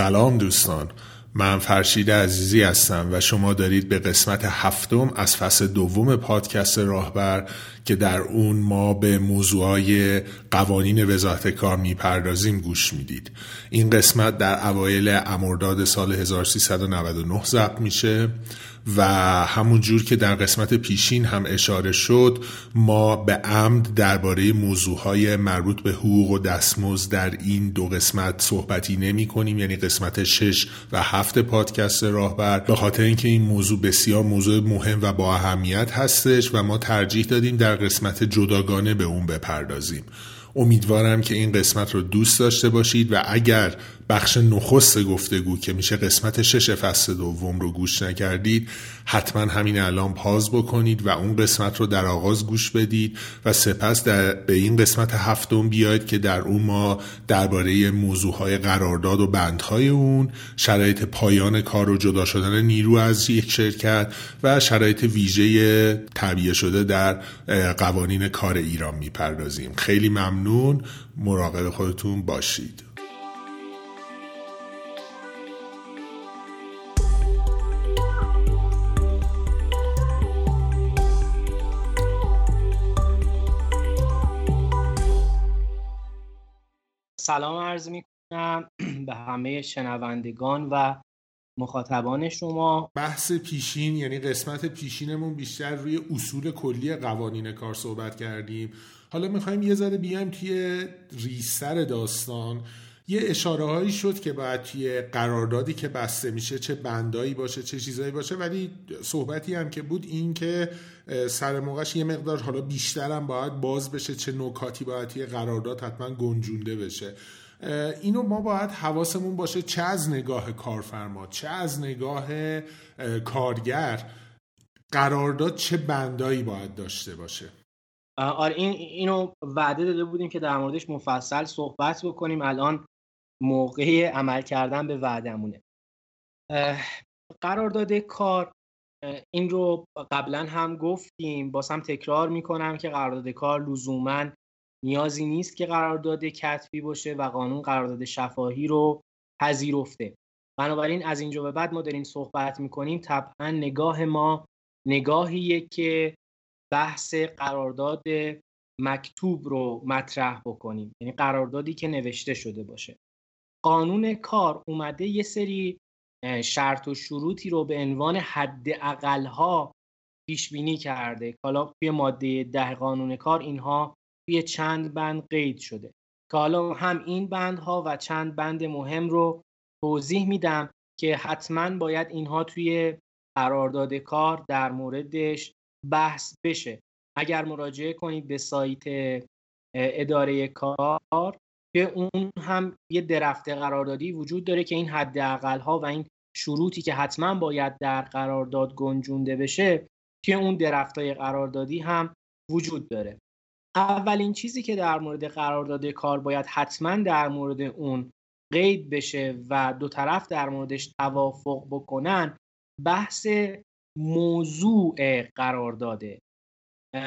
سلام دوستان. من فرشید عزیزی هستم و شما دارید به قسمت هفتم از فصل دوم پادکست راهبر که در اون ما به موضوعهای قوانین وزارت کار می‌پردازیم گوش می‌دید. این قسمت در اوایل امرداد سال 1399 ضبط میشه. و همون جور که در قسمت پیشین هم اشاره شد ما به عمد درباره موضوعهای مربوط به حقوق و دستمزد در این دو قسمت صحبتی نمی کنیم یعنی قسمت 6 و هفت پادکست راهبر. به خاطر اینکه این موضوع بسیار موضوع مهم و با اهمیت هستش و ما ترجیح دادیم در قسمت جداگانه به اون بپردازیم. امیدوارم که این قسمت رو دوست داشته باشید و اگر بخش نخست گفتگو که میشه قسمت شش فصل دوم رو گوش نکردید حتما همین الان پاز بکنید و اون قسمت رو در آغاز گوش بدید و سپس در به این قسمت هفتم بیاید که در اون ما درباره موضوعهای قرارداد و بندهای اون شرایط پایان کار و جدا شدن نیرو از یک شرکت و شرایط ویژه تعبیه شده در قوانین کار ایران می‌پردازیم. خیلی ممنون. مراقب خودتون باشید. سلام عرض می کنم به همه شنوندگان و مخاطبان شما. بحث پیشین یعنی قسمت پیشینمون بیشتر روی اصول کلی قوانین کار صحبت کردیم. حالا می‌خوایم یه ذره بیایم توی ریستر داستان. یه اشاره هایی شد که باید توی قراردادی که بسته میشه چه بندایی باشه چه چیزایی باشه ولی صحبتی هم که بود این که سر موقعش یه مقدار حالا بیشتر هم باید باز بشه چه نکاتی باید توی قرارداد حتما گنجونده بشه. اینو ما باید حواسمون باشه چه از نگاه کارفرما چه از نگاه کارگر قرارداد چه بندایی باید داشته باشه. آره این اینو وعده داده بودیم که در موردش مفصل صحبت بکنیم. الان موقع عمل کردن به وعدمونه. قرارداد کار این رو قبلا هم گفتیم باز هم تکرار می‌کنم که قرارداد کار لزوما نیازی نیست که قرارداد کتبی باشه و قانون قرارداد شفاهی رو پذیرفته. بنابراین از اینجا به بعد ما داریم صحبت می‌کنیم. طبعا نگاه ما نگاهیه که بحث قرارداد مکتوب رو مطرح بکنیم. یعنی قراردادی که نوشته شده باشه. قانون کار اومده یه سری شرط و شروطی رو به عنوان حد اقلها پیش بینی کرده حالا توی ماده ده قانون کار اینها توی چند بند قید شده. که حالا هم این بندها و چند بند مهم رو توضیح میدم که حتما باید اینها توی قرارداد کار در موردش بحث بشه. اگر مراجعه کنید به سایت اداره کار که اون هم یه درفت قراردادی وجود داره که این حد ها و این شروطی که حتما باید در قرارداد گنجونده بشه که اون درفت های قراردادی هم وجود داره. اولین چیزی که در مورد قرارداد کار باید حتما در مورد اون قید بشه و دو طرف در موردش توافق بکنن بحث موضوع قرارداده.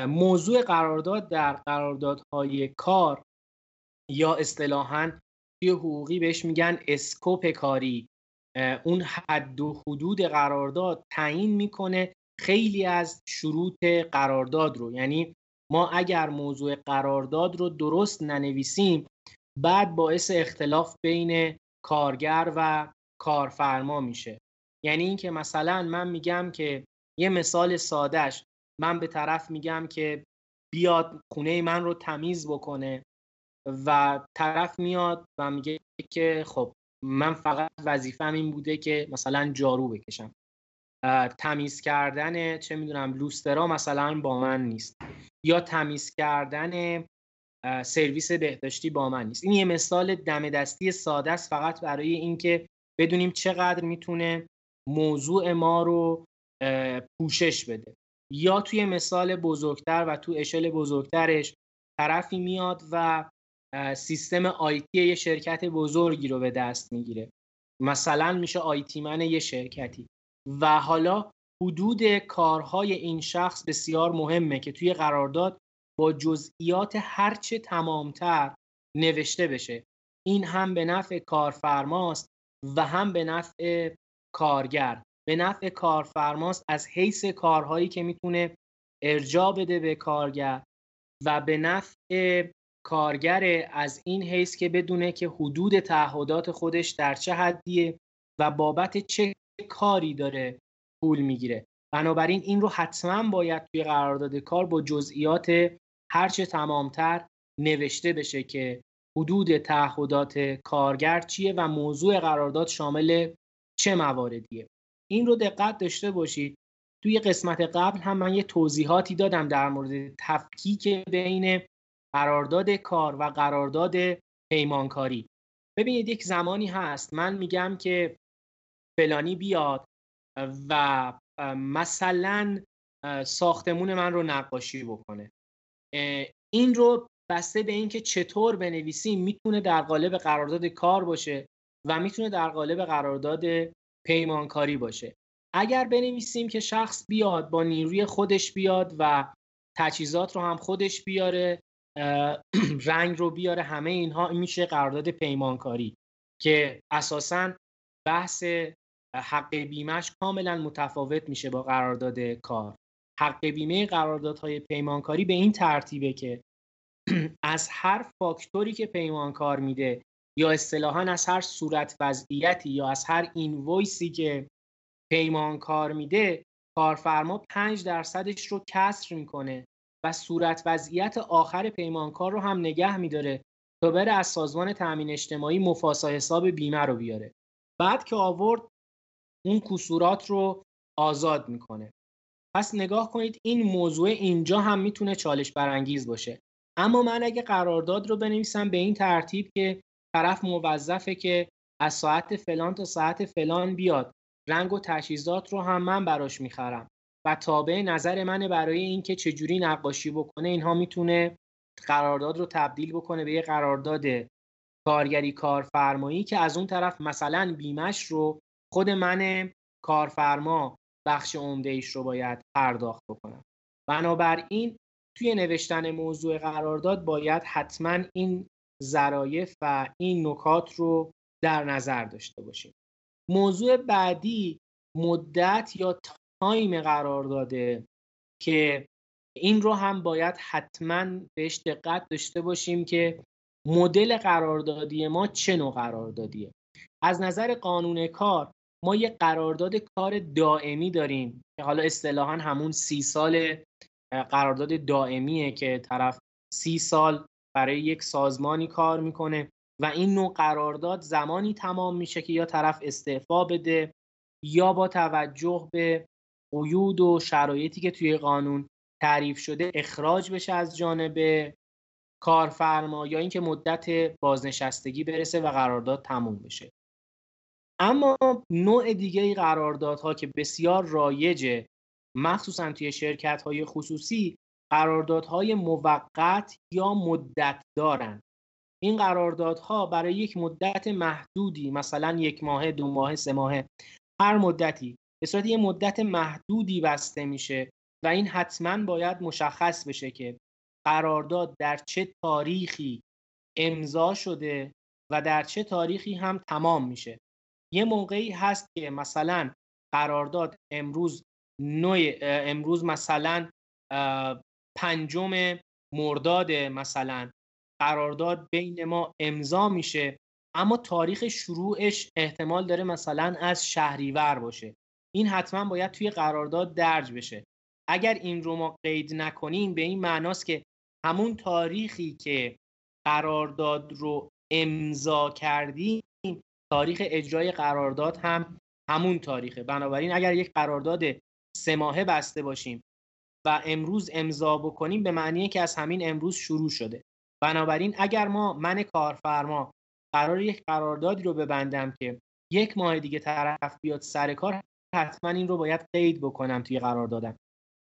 موضوع قرارداد در قراردادهای کار یا اصطلاحا توی حقوقی بهش میگن اسکوپ کاری. اون حد و حدود قرارداد تعیین می‌کنه خیلی از شروط قرارداد رو. یعنی ما اگر موضوع قرارداد رو درست ننویسیم بعد باعث اختلاف بین کارگر و کارفرما میشه. یعنی اینکه مثلا من میگم که یه مثال سادهش من به طرف میگم که بیاد خونه من رو تمیز بکنه. و طرف میاد و میگه که خب من فقط وظیفم این بوده که مثلا جارو بکشم. تمیز کردن چه می‌دونم لوسترا مثلا با من نیست. یا تمیز کردن سرویس بهداشتی با من نیست. این یه مثال دم دستی ساده است فقط برای اینکه بدونیم چقدر می‌تونه موضوع ما رو پوشش بده. یا توی مثال بزرگتر و تو اشل بزرگترش طرفی میاد و سیستم آیتی یه شرکت بزرگی رو به دست می‌گیره. مثلا میشه آیتی من یه شرکتی. و حالا حدود کارهای این شخص بسیار مهمه که توی قرارداد با جزئیات هرچه تمامتر نوشته بشه. این هم به نفع کارفرماست و هم به نفع کارگر. به نفع کارفرماست از حیث کارهایی که می‌تونه ارجا بده به کارگر و به نفع کارگر از این حیث که بدونه که حدود تعهدات خودش در چه حدیه و بابت چه کاری داره پول می‌گیره. بنابراین این رو حتما باید توی قرارداد کار با جزئیات هرچه تمامتر نوشته بشه که حدود تعهدات کارگر چیه و موضوع قرارداد شامل چه مواردیه. این رو دقت داشته باشید. توی قسمت قبل هم من یه توضیحاتی دادم در مورد تفکیک بین قرارداد کار و قرارداد پیمانکاری. ببینید یک زمانی هست. من میگم که فلانی بیاد و مثلا ساختمون من رو نقاشی بکنه. این رو بسته به اینکه چطور بنویسیم می‌تونه در قالب قرارداد کار باشه و می‌تونه در قالب قرارداد پیمانکاری باشه. اگر بنویسیم که شخص بیاد با نیروی خودش بیاد و تجهیزات رو هم خودش بیاره رنگ رو بیاره همه اینها میشه قرارداد پیمانکاری که اساسا بحث حق بیمهش کاملا متفاوت میشه با قرارداد کار. حق بیمه قراردادهای پیمانکاری به این ترتیبه که از هر فاکتوری که پیمانکار میده یا اصطلاحا از هر صورت وضعیتی یا از هر اینوایسی که پیمانکار میده کارفرما پنج درصدش رو کسر می‌کنه. و صورت وضعیت آخر پیمانکار رو هم نگه میداره تا بره از سازمان تامین اجتماعی مفاسا حساب بیمه رو بیاره. بعد که آورد اون کسورات رو آزاد می‌کنه. پس نگاه کنید این موضوع اینجا هم می‌تونه چالش برانگیز باشه. اما من اگه قرارداد رو بنویسم به این ترتیب که طرف موظفه که از ساعت فلان تا ساعت فلان بیاد رنگ و تجهیزات رو هم من براش می‌خرم. و تابع نظر منه برای اینکه چجوری نقاشی بکنه. اینها می‌تونه قرارداد رو تبدیل بکنه به یه قرارداد کارگری کارفرمایی که از اون طرف مثلا بیمش رو خود من کارفرما بخش عمده ایش رو باید پرداخت بکنم. بنابراین توی نوشتن موضوع قرارداد باید حتما این ظرایف و این نکات رو در نظر داشته باشیم. موضوع بعدی مدت یا تایم قرار داده که این رو هم باید حتما بهش دقت داشته باشیم که مدل قراردادی ما چه نوع قراردادیه. از نظر قانون کار ما یه قرارداد کار دائمی داریم که حالا اصطلاحا همون سی سال قرارداد دائمیه که طرف سی سال برای یک سازمانی کار می‌کنه و این نوع قرارداد زمانی تمام میشه که یا طرف استعفا بده یا با توجه به قیود و شرایطی که توی قانون تعریف شده اخراج بشه از جانب کارفرما یا اینکه مدت بازنشستگی برسه و قرارداد تموم بشه. اما نوع دیگه قراردادها که بسیار رایجه مخصوصا توی شرکت های خصوصی قراردادهای موقت یا مدت دارن. این قراردادها برای یک مدت محدودی مثلا یک ماه دو ماه سه ماه هر مدتی به صورت یه مدت محدودی بسته میشه و این حتما باید مشخص بشه که قرارداد در چه تاریخی امضا شده و در چه تاریخی هم تمام میشه. یه موقعی هست که مثلا قرارداد امروز نوع امروز مثلا پنجم مرداد مثلا قرارداد بین ما امضا میشه اما تاریخ شروعش احتمال داره مثلا از شهریور باشه. این حتما باید توی قرارداد درج بشه. اگر این رو ما قید نکنیم به این معناست که همون تاریخی که قرارداد رو امضا کردیم تاریخ اجرای قرارداد هم همون تاریخه. بنابراین اگر یک قرارداد سه ماهه بسته باشیم و امروز امضا بکنیم به معنیه که از همین امروز شروع شده. بنابراین اگر ما من کارفرما قرار یک قراردادی رو ببندم که یک ماه دیگه طرف بیاد سر کار حتما این رو باید قید بکنم توی قراردادم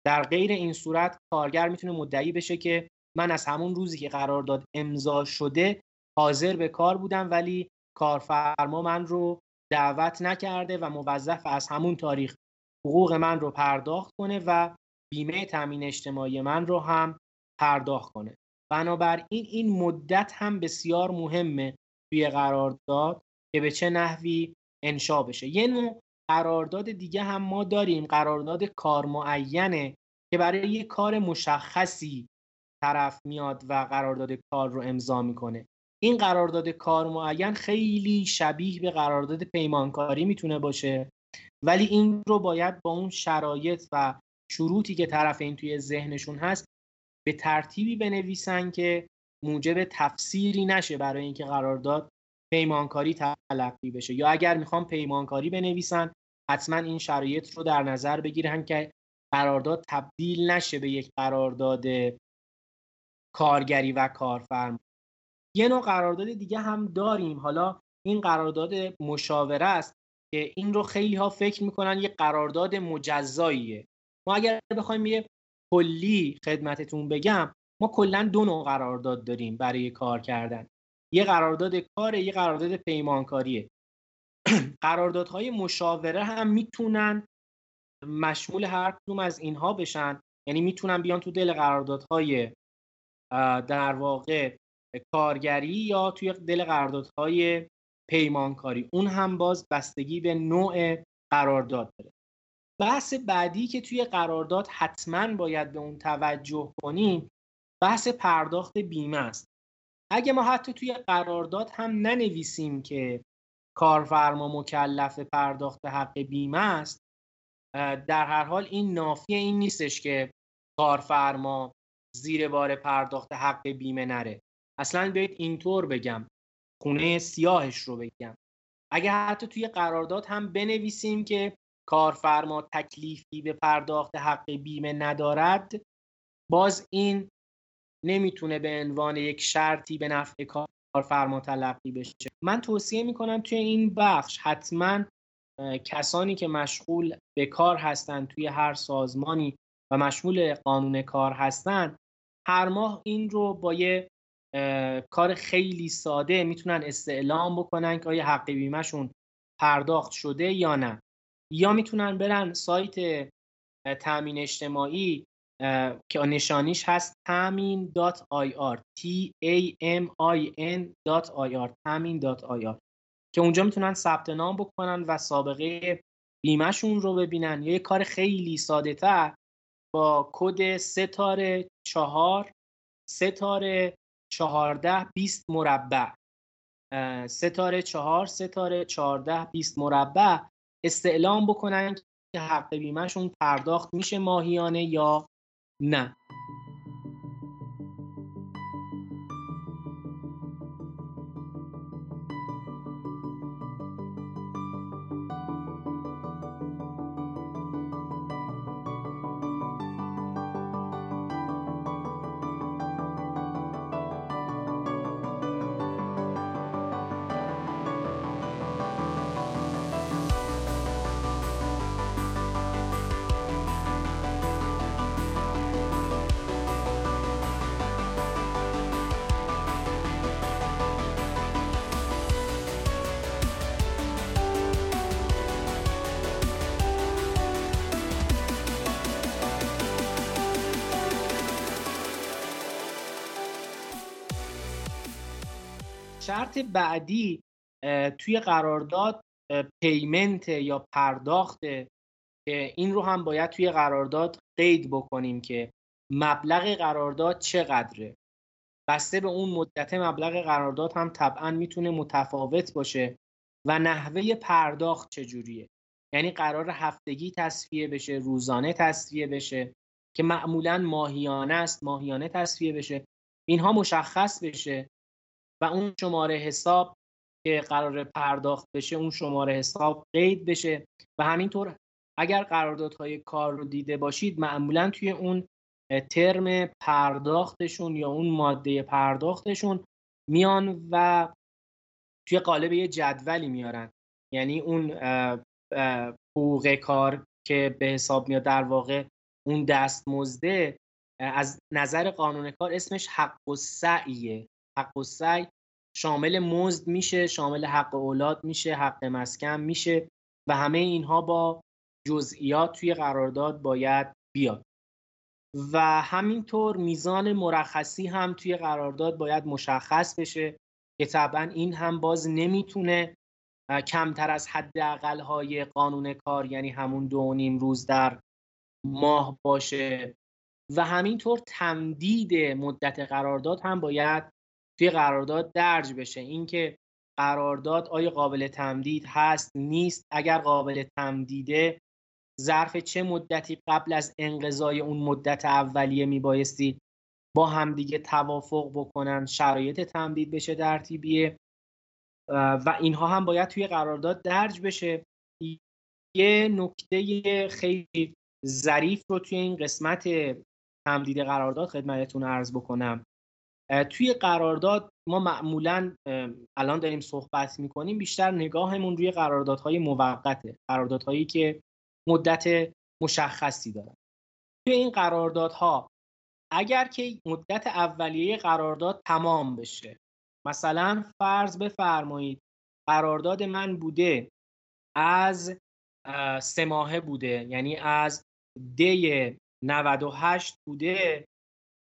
در غیر این صورت کارگر می‌تونه مدعی بشه که من از همون روزی که قرارداد امضا شده حاضر به کار بودم ولی کارفرما من رو دعوت نکرده و موظف از همون تاریخ حقوق من رو پرداخت کنه و بیمه تامین اجتماعی من رو هم پرداخت کنه. بنابراین این مدت هم بسیار مهمه توی قرارداد که به چه نحوی انشا بشه. یه نوع قرارداد دیگه هم ما داریم. قرارداد کار معینه که برای یه کار مشخصی طرف میاد و قرارداد کار رو امضا می‌کنه. این قرارداد کار معین خیلی شبیه به قرارداد پیمانکاری می‌تونه باشه. ولی این رو باید با اون شرایط و شروطی که طرف این توی ذهنشون هست به ترتیبی بنویسن که موجب تفسیری نشه برای اینکه قرارداد پیمانکاری تلقی بشه. یا اگر می‌خوام پیمانکاری بنویسن حتما این شرایط رو در نظر بگیرن که قرارداد تبدیل نشه به یک قرارداد کارگری و کارفرما یه نوع قرارداد دیگه هم داریم. حالا این قرارداد مشاوره است که این رو خیلی ها فکر می‌کنن یه قرارداد مجزاییه. ما اگر بخوایم یه کلی خدمتتون بگم ما کلا دو نوع قرارداد داریم برای کار کردن. یه قرارداد کار یه قرارداد پیمانکاریه. قراردادهای مشاوره هم می‌تونن مشمول هر کدوم از اینها بشن. یعنی می‌تونن بیان تو دل قراردادهای در واقع کارگری یا توی دل قراردادهای پیمانکاری. اون هم باز بستگی به نوع قرارداد داره. بحث بعدی که توی قرارداد حتما باید به اون توجه کنیم بحث پرداخت بیمه است. اگه ما حتی توی قرارداد هم ننویسیم که کارفرما مکلف پرداخت حق بیمه است در هر حال این نافی این نیستش که کارفرما زیر بار پرداخت حق بیمه نره. اصلا بیایید اینطور بگم خونه سیاهش رو بگم. اگه حتی توی قرارداد هم بنویسیم که کارفرما تکلیفی به پرداخت حق بیمه ندارد باز این نمی‌تونه به عنوان یک شرطی به نفع کارفرما تلقی بشه. من توصیه می‌کنم توی این بخش حتما کسانی که مشغول به کار هستند توی هر سازمانی و مشمول قانون کار هستند هر ماه این رو با یه کار خیلی ساده می‌تونن استعلام بکنن که آیا حق بیمهشون پرداخت شده یا نه. یا می‌تونن برن سایت تامین اجتماعی که نشانیش هست تامین dot ir T A M I N dot ir تامین dot ir. که اونجا می‌تونن ثبت نام بکنن و سابقه بیمهشون رو ببینن. یه کار خیلی ساده تر با کد ستاره چهار ستاره چهارده بیست مربع. ستاره چهار ستاره چهارده بیست مربع استعلام بکنن که حق بیمهشون پرداخت میشه ماهیانه یا نه شرط بعدی توی قرارداد پیمنت یا پرداخت این رو هم باید توی قرارداد قید بکنیم که مبلغ قرارداد چقدره. بسته به اون مدت مبلغ قرارداد هم طبعا می‌تونه متفاوت باشه و نحوه پرداخت چجوریه. یعنی قرار هفتگی تصفیه بشه روزانه تصفیه بشه که معمولا ماهیانه است ماهیانه تصفیه بشه. اینها مشخص بشه و اون شماره حساب که قرار پرداخت بشه اون شماره حساب قید بشه و همینطور اگر قراردادهای کار رو دیده باشید معمولا توی اون ترم پرداختشون یا اون ماده پرداختشون میان و توی قالب یه جدولی میارن. یعنی اون حقوق کار که به حساب میاد در واقع اون دستمزده از نظر قانون کار اسمش حق و سعیه. حق و سعی. شامل مزد میشه شامل حق اولاد میشه حق مسکن میشه و همه اینها با جزئیات توی قرارداد باید بیاد. و همینطور میزان مرخصی هم توی قرارداد باید مشخص بشه که طبعا این هم باز نمی‌تونه کمتر از حد های قانون کار یعنی همون دو نیم روز در ماه باشه. و همینطور تمدید مدت قرارداد هم باید توی قرارداد درج بشه. اینکه قرارداد آیا قابل تمدید هست؟ نیست. اگر قابل تمدیده ظرف چه مدتی قبل از انقضای اون مدت اولیه میبایستی با همدیگه توافق بکنن شرایط تمدید بشه در تیبیه و اینها هم باید توی قرارداد درج بشه. یه نکته خیلی ظریف رو توی این قسمت تمدید قرارداد خدمتتون عرض بکنم. توی قرارداد ما معمولا الان داریم صحبت می‌کنیم بیشتر نگاهمون روی قراردادهای موقته قراردادهایی که مدت مشخصی دارن. توی این قراردادها اگر که مدت اولیه قرارداد تمام بشه مثلا فرض بفرمایید قرارداد من بوده از سه ماهه بوده یعنی از دی 98 بوده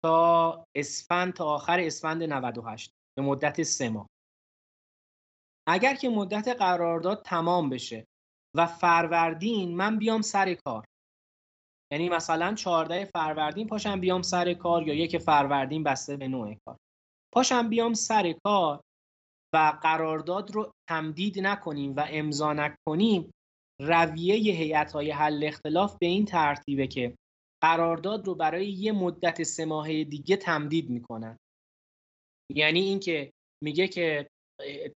تا اسفند تا آخر اسفند 98 به مدت سه ماه. اگر که مدت قرارداد تمام بشه و فروردین من بیام سر کار. یعنی مثلا 14 فروردین پاشم بیام سر کار یا یک فروردین بسته به نوع کار. پاشم بیام سر کار و قرارداد رو تمدید نکنیم و امضا نکنیم رویه هیئت های حل اختلاف به این ترتیبه که قرارداد رو برای یه مدت سه ماهه دیگه تمدید می‌کنن. یعنی اینکه میگه که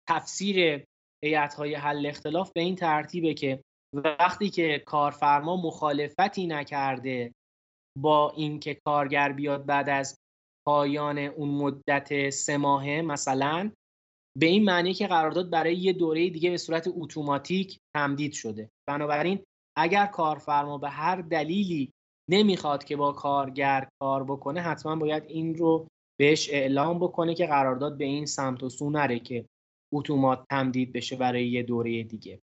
تفسیر هیئت های حل اختلاف به این ترتیبه که وقتی که کارفرما مخالفتی نکرده با اینکه کارگر بیاد بعد از پایان اون مدت سه ماهه مثلا به این معنی که قرارداد برای یه دوره دیگه به صورت اتوماتیک تمدید شده. بنابراین اگر کارفرما به هر دلیلی نمی‌خواد که با کارگر کار بکنه حتما باید این رو بهش اعلام بکنه که قرارداد به این سمت و سو نره که اتومات تمدید بشه برای یه دوره دیگه.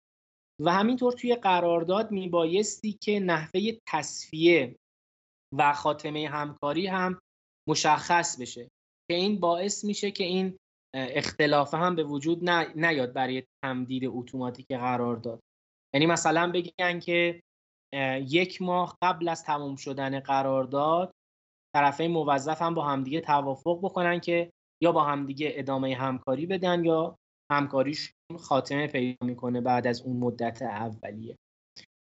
و همینطور توی قرارداد میبایستی که نحوه تصفیه و خاتمه همکاری هم مشخص بشه که این باعث میشه که این اختلاف هم به وجود نیاد برای تمدید اتوماتیک قرارداد یعنی مثلا بگن که یک ماه قبل از تمام شدن قرارداد طرفین موظف هم با همدیگه توافق بکنن که یا با همدیگه ادامه همکاری بدن یا همکاریش خاتمه پیدا می‌کنه بعد از اون مدت اولیه.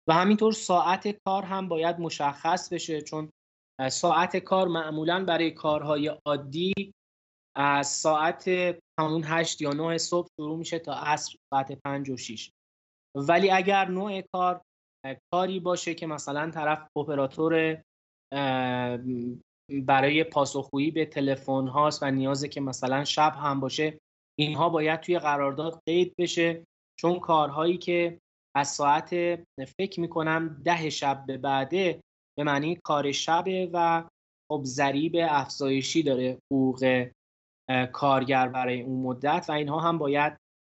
و همینطور ساعت کار هم باید مشخص بشه چون ساعت کار معمولا برای کارهای عادی از ساعت همون هشت یا نه صبح شروع میشه تا عصر ساعت پنج و شیش. ولی اگر نوع کار کاری باشه که مثلا طرف اپراتور برای پاسخگویی به تلفن هاست و نیازه که مثلا شب هم باشه اینها باید توی قرارداد قید بشه. چون کارهایی که از ساعت فکر می‌کنم ده شب به بعده به معنی کار شبه و خب ضریب افزایشی داره حقوق کارگر برای اون مدت و اینها هم باید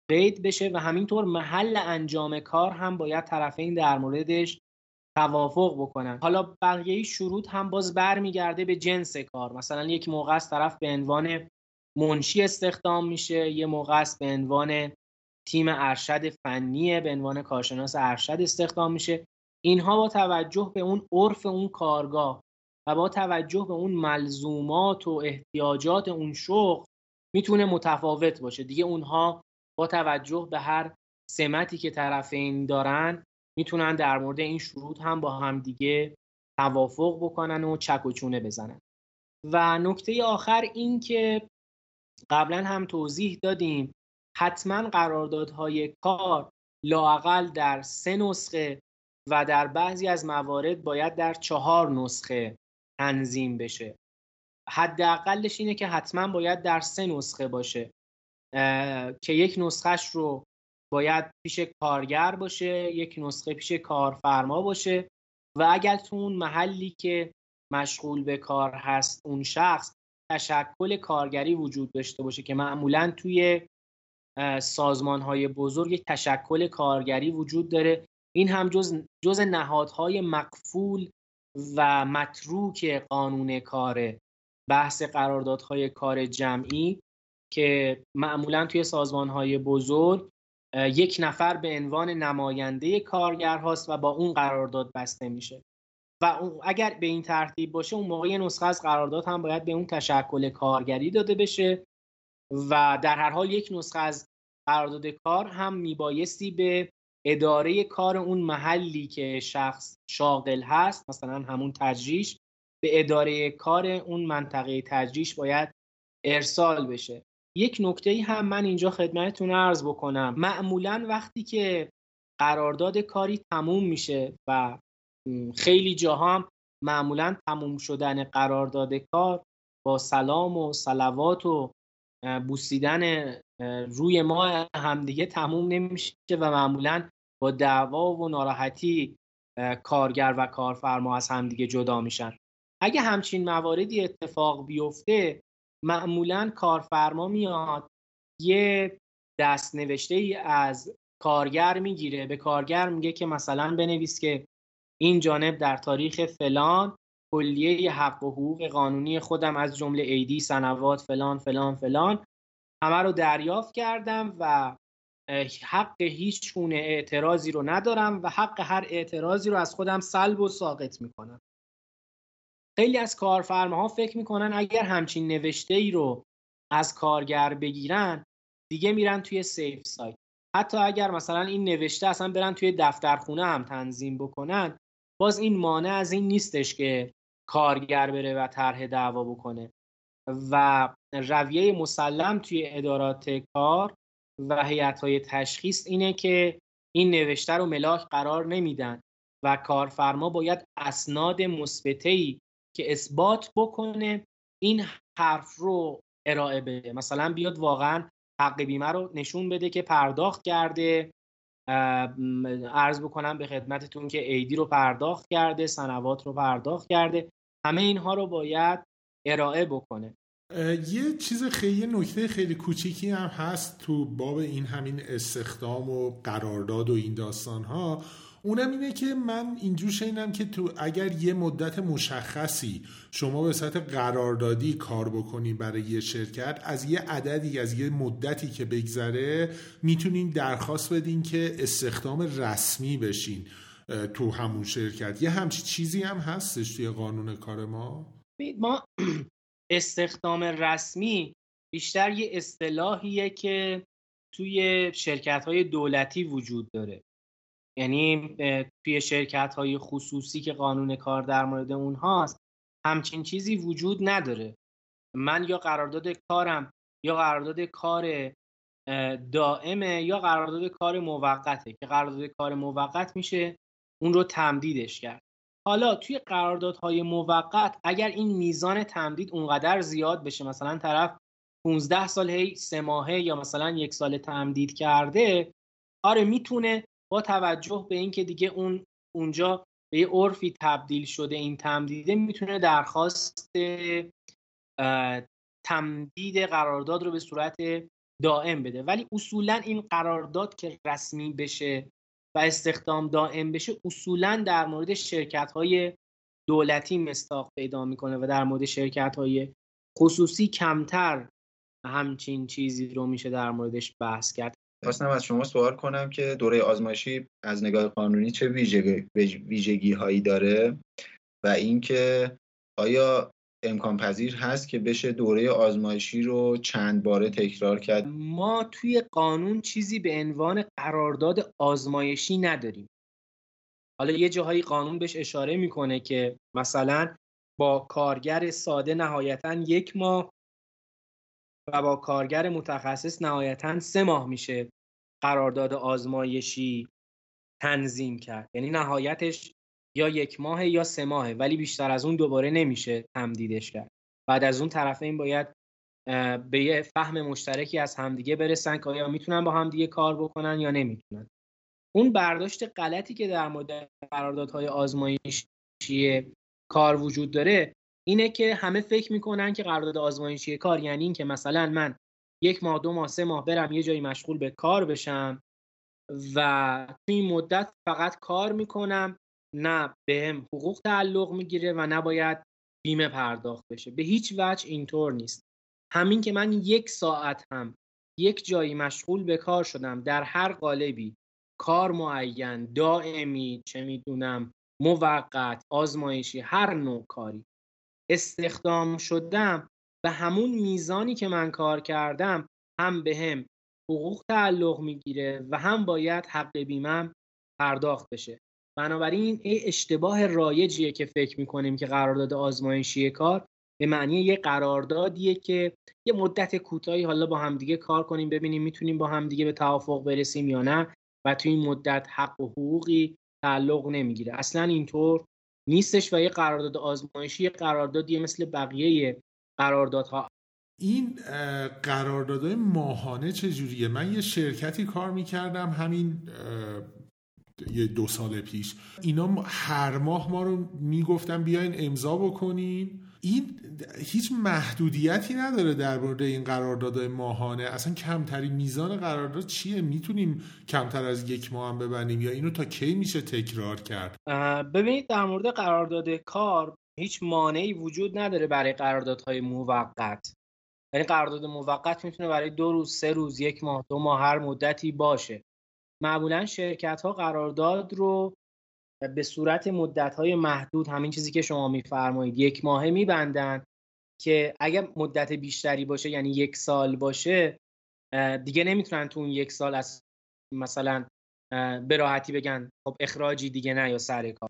قید بشه و همینطور محل انجام کار هم باید طرفین در موردش توافق بکنن. حالا بقیه شروط هم باز برمیگرده به جنس کار. مثلا یک موقع از طرف به عنوان منشی استخدام میشه یه موقع است به عنوان تیم ارشد فنیه به عنوان کارشناس ارشد استخدام میشه. اینها با توجه به اون عرف اون کارگاه و با توجه به اون ملزومات و احتیاجات اون شغل می‌تونه متفاوت باشه. دیگه اونها با توجه به هر سمتی که طرفین دارن می‌تونن در مورد این شروط هم با هم دیگه توافق بکنن و چک و چونه بزنن. و نکته آخر این که قبلا هم توضیح دادیم حتما قراردادهای کار لاقل در سه نسخه و در بعضی از موارد باید در چهار نسخه تنظیم بشه. حداقلش اینه که حتما باید در سه نسخه باشه. که یک نسخهش رو باید پیش کارگر باشه یک نسخه پیش کارفرما باشه و اگر تو اون محلی که مشغول به کار هست اون شخص تشکل کارگری وجود داشته باشه که معمولا توی سازمان های بزرگ تشکل کارگری وجود داره. این هم جز, جز نهادهای مقفول و متروک قانون کاره بحث قراردادهای کار جمعی. که معمولا توی سازمان های بزرگ یک نفر به عنوان نماینده کارگر هاست و با اون قرارداد بسته میشه. و اگر به این ترتیب باشه اون موقع نسخه از قرارداد هم باید به اون تشکل کارگری داده بشه و در هر حال یک نسخه از قرارداد کار هم میبایستی به اداره کار اون محلی که شخص شاغل هست مثلا همون تجریش به اداره کار اون منطقه تجریش باید ارسال بشه. یک نکته ای هم من اینجا خدمتتون ارز بکنم. معمولا وقتی که قرارداد کاری تموم میشه و خیلی جاها هم معمولا تموم شدن قرارداد کار با سلام و سلوات و بوسیدن روی ما همدیگه تموم نمیشه و معمولا با دعوا و ناراحتی کارگر و کارفرما از همدیگه جدا میشن. اگه همچین مواردی اتفاق بیفته معمولا کارفرما میاد یه دست نوشته ای از کارگر می‌گیره به کارگر میگه که مثلا بنویس که این جانب در تاریخ فلان کلیه حق و حقوق قانونی خودم از جمله ایدی سنوات فلان فلان فلان همه رو دریافت کردم و حق هیچ گونه اعتراضی رو ندارم و حق هر اعتراضی رو از خودم سلب و ساقط می‌کنم. خیلی از کارفرماها فکر می‌کنن اگر همچین نوشته ای رو از کارگر بگیرن دیگه میرن توی سیف سایت. حتی اگر مثلا این نوشته اصلا برن توی دفترخونه هم تنظیم بکنن باز این مانع از این نیستش که کارگر بره و طرح دعوا بکنه. و رویه مسلم توی ادارات کار و های تشخیص اینه که این نوشته رو ملاک قرار نمیدن و کارفرما باید اسناد مثبته‌ای که اثبات بکنه این حرف رو ارائه بده. مثلا بیاد واقعا حق بیمه رو نشون بده که پرداخت کرده عرض بکنم به خدمتتون که ایدی رو پرداخت کرده سنوات رو پرداخت کرده. همه اینها رو باید ارائه بکنه. یه چیز خیلی نکته خیلی کوچیکی هم هست تو باب این همین استخدام و قرارداد و این داستان ها اونم اینه که من اینجور شنیدم که تو اگر یه مدت مشخصی شما به سطح قراردادی کار بکنی برای یه شرکت از یه عددی از یه مدتی که بگذره می‌تونین درخواست بدین که استخدام رسمی بشین تو همون شرکت. یه همچی چیزی هم هستش توی قانون کار ما؟ ما استخدام رسمی بیشتر یه اصطلاحیه که توی شرکت های دولتی وجود داره. یعنی توی شرکت های خصوصی که قانون کار در مورد اونهاست همچین چیزی وجود نداره. من یا قرارداد کارم یا قرارداد کار دائمه یا قرارداد کار موقته. که قرارداد کار موقت میشه اون رو تمدیدش کرد. حالا توی قراردادهای موقت اگر این میزان تمدید اونقدر زیاد بشه مثلا طرف 15 سال هی سه ماهه یا مثلا یک سال تمدید کرده آره می‌تونه با توجه به اینکه دیگه اون اونجا به یه عرفی تبدیل شده این تمدیده می‌تونه درخواست تمدید قرارداد رو به صورت دائم بده. ولی اصولا این قرارداد که رسمی بشه و استخدام دائم بشه اصولا در مورد شرکت های دولتی مستاق پیدا می‌کنه و در مورد شرکت های خصوصی کمتر همچین چیزی رو میشه در موردش بحث کرد. خواستم از شما سوال کنم که دوره آزمایشی از نگاه قانونی چه ویژگی, هایی داره و اینکه آیا امکان پذیر هست که بشه دوره آزمایشی رو چند باره تکرار کرد؟ ما توی قانون چیزی به عنوان قرارداد آزمایشی نداریم. حالا یه جاهایی قانون بهش اشاره می‌کنه که مثلا با کارگر ساده نهایتا یک ماه و با کارگر متخصص نهایتا سه ماه میشه قرارداد آزمایشی تنظیم کرد. یعنی نهایتش یا یک ماه یا سه ماهه ولی بیشتر از اون دوباره نمیشه تمدیدش کرد. بعد از اون طرفین باید به یه فهم مشترکی از همدیگه برسن که آیا می‌تونن با همدیگه کار بکنن یا نمی‌تونن. اون برداشت غلطی که در مورد قراردادهای آزمایشی کار وجود داره اینه که همه فکر می‌کنن که قرارداد آزمایشی کار یعنی این که مثلا من یک ماه دو ماه سه ماه برم یه جایی مشغول به کار بشم و توی این مدت فقط کار می‌کنم نه بهم حقوق تعلق می‌گیره و نباید بیمه پرداخت بشه. به هیچ وجه اینطور نیست. همین که من یک ساعت هم یک جایی مشغول به کار شدم در هر قالبی کار معین دائمی چه می‌دونم موقت آزمایشی هر نوع کاری. استخدام شدم به همون میزانی که من کار کردم هم به هم حقوق تعلق می‌گیره و هم باید حق بیمم پرداخت بشه. بنابراین این اشتباه رایجیه که فکر می‌کنیم که قرارداد آزمایشی کار به معنی یه قراردادیه که یه مدت کوتاهی حالا با همدیگه کار کنیم ببینیم می‌تونیم با همدیگه به توافق برسیم یا نه و تو این مدت حق و حقوقی تعلق نمی‌گیره. اصلا اینطور نیستش و یه قرارداد آزمایشی یه قراردادیه مثل بقیه قراردادها. این قراردادهای ماهانه چجوریه؟ من یه شرکتی کار می‌کردم همین یه دو سال پیش. اینا هر ماه ما رو می‌گفتن بیاین امضا بکنین. این هیچ محدودیتی نداره در مورد این قراردادهای ماهانه. اصلا کمترین میزان قرارداد چیه؟ می‌تونیم کمتر از یک ماه هم ببندیم یا اینو تا کی میشه تکرار کرد؟ ببینید در مورد قرارداد کار هیچ مانعی وجود نداره برای قراردادهای موقت. یعنی قرارداد موقت می‌تونه برای دو روز سه روز یک ماه دو ماه هر مدتی باشه. معمولا شرکت ها قرارداد رو به صورت مدت های محدود همین چیزی که شما میفرمایید یک ماهه میبندن که اگر مدت بیشتری باشه یعنی یک سال باشه دیگه نمی‌تونن تو اون یک سال از مثلا به راحتی بگن خب اخراجی دیگه نه یا سر کار.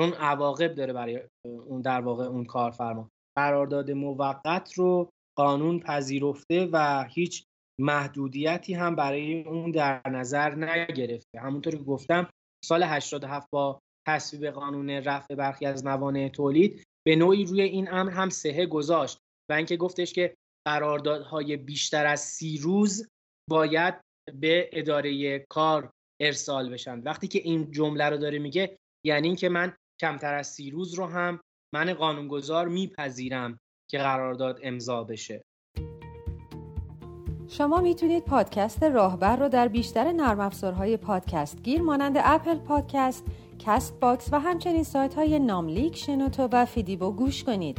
چون عواقب داره برای اون در واقع اون کارفرما. قرارداد موقت رو قانون پذیرفته و هیچ محدودیتی هم برای اون در نظر نگرفته. همونطور که گفتم سال 87 با تصویب قانون رفع برخی از موانع تولید به نوعی روی این امر هم سهه گذاشت و اینکه گفتش که قراردادهای بیشتر از سی روز باید به اداره کار ارسال بشن. وقتی که این جمله رو داره میگه یعنی اینکه من کمتر از سی روز رو هم من قانونگذار میپذیرم که قرارداد امضا بشه. شما می‌تونید پادکست راهبر رو در بیشتر نرم افزارهای پادکست گیر مانند Apple Podcast، Castbox و همچنین سایت های ناملیک، شنوتو و فیدیبو گوش کنید.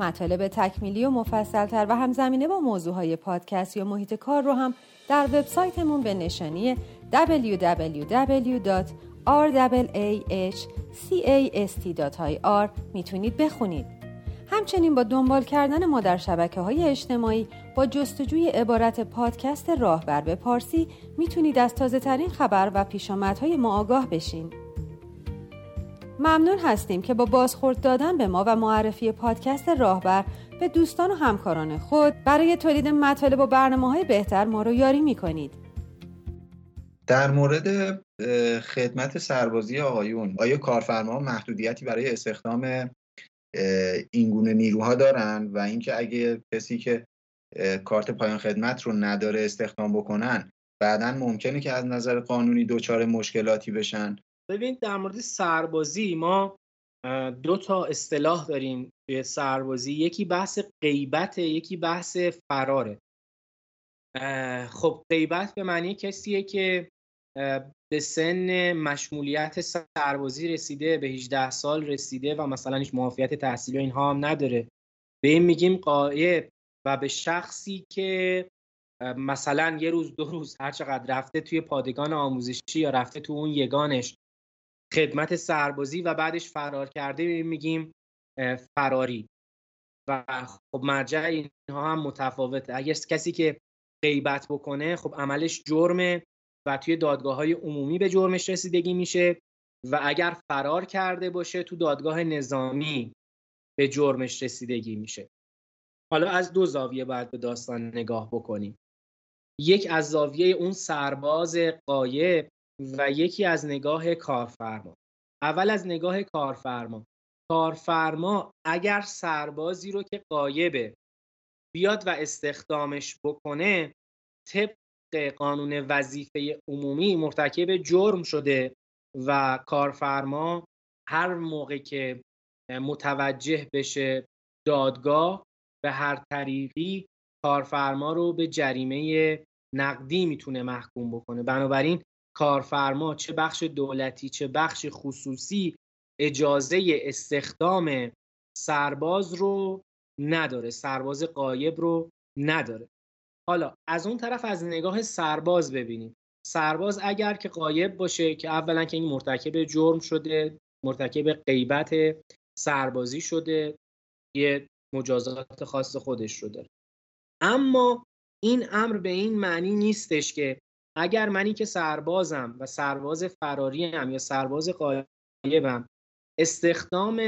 مطالب تکمیلی و مفصلتر و همزمینه با موضوع های پادکست یا محیط کار رو هم در وبسایتمون به نشانی www.rwahcast.ir می‌تونید بخونید. همچنین با دنبال کردن ما در شبکه های اجتماعی با جستجوی عبارت پادکست راهبر به پارسی می‌تونید از تازه ترین خبر و پیشامدهای ما آگاه بشین. ممنون هستیم که با بازخورد دادن به ما و معرفی پادکست راهبر به دوستان و همکاران خود برای تولید مطالب و برنامه های بهتر ما رو یاری می‌کنید. در مورد خدمت سربازی آقایون آیا کارفرما محدودیتی برای استخدام این گونه نیروها دارن و اینکه اگه کسی که کارت پایان خدمت رو نداره استخدام بکنن بعدا ممکنه که از نظر قانونی دچار مشکلاتی بشن. ببین در مورد سربازی ما دو تا اصطلاح داریم توی سربازی. یکی بحث غیبت یکی بحث فراره. خب غیبت به معنی کسیه که به سن مشمولیت سربازی رسیده به 18 سال رسیده و مثلا هیچ معافیت تحصیلی اینها هم نداره. به این میگیم قایب و به شخصی که مثلا یه روز دو روز هر چقدر رفته توی پادگان آموزشی یا رفته تو اون یگانش خدمت سربازی و بعدش فرار کرده به میگیم فراری. و خب مرجع اینها هم متفاوته. اگر کسی که غیبت بکنه خب عملش جرمه. و توی دادگاه های عمومی به جرمش رسیدگی میشه و اگر فرار کرده باشه تو دادگاه نظامی به جرمش رسیدگی میشه. حالا از دو زاویه باید به داستان نگاه بکنیم. یک از زاویه اون سرباز قایب و یکی از نگاه کارفرما. اول از نگاه کارفرما. کارفرما اگر سربازی رو که قایبه بیاد و استخدامش بکنه طبق قانون وظیفه عمومی مرتکب جرم شده و کارفرما هر موقع که متوجه بشه دادگاه به هر طریقی کارفرما رو به جریمه نقدی می‌تونه محکوم بکنه. بنابراین کارفرما چه بخش دولتی چه بخش خصوصی اجازه استخدام سرباز رو نداره سرباز قایب رو نداره. حالا از اون طرف از نگاه سرباز ببینیم. سرباز اگر که قایب باشه که اولا که این مرتکب جرم شده مرتکب غیبت سربازی شده یه مجازات خاص خودش رو داره. اما این امر به این معنی نیستش که اگر منی که سربازم و سرباز فراری هم یا سرباز قایبم استخدام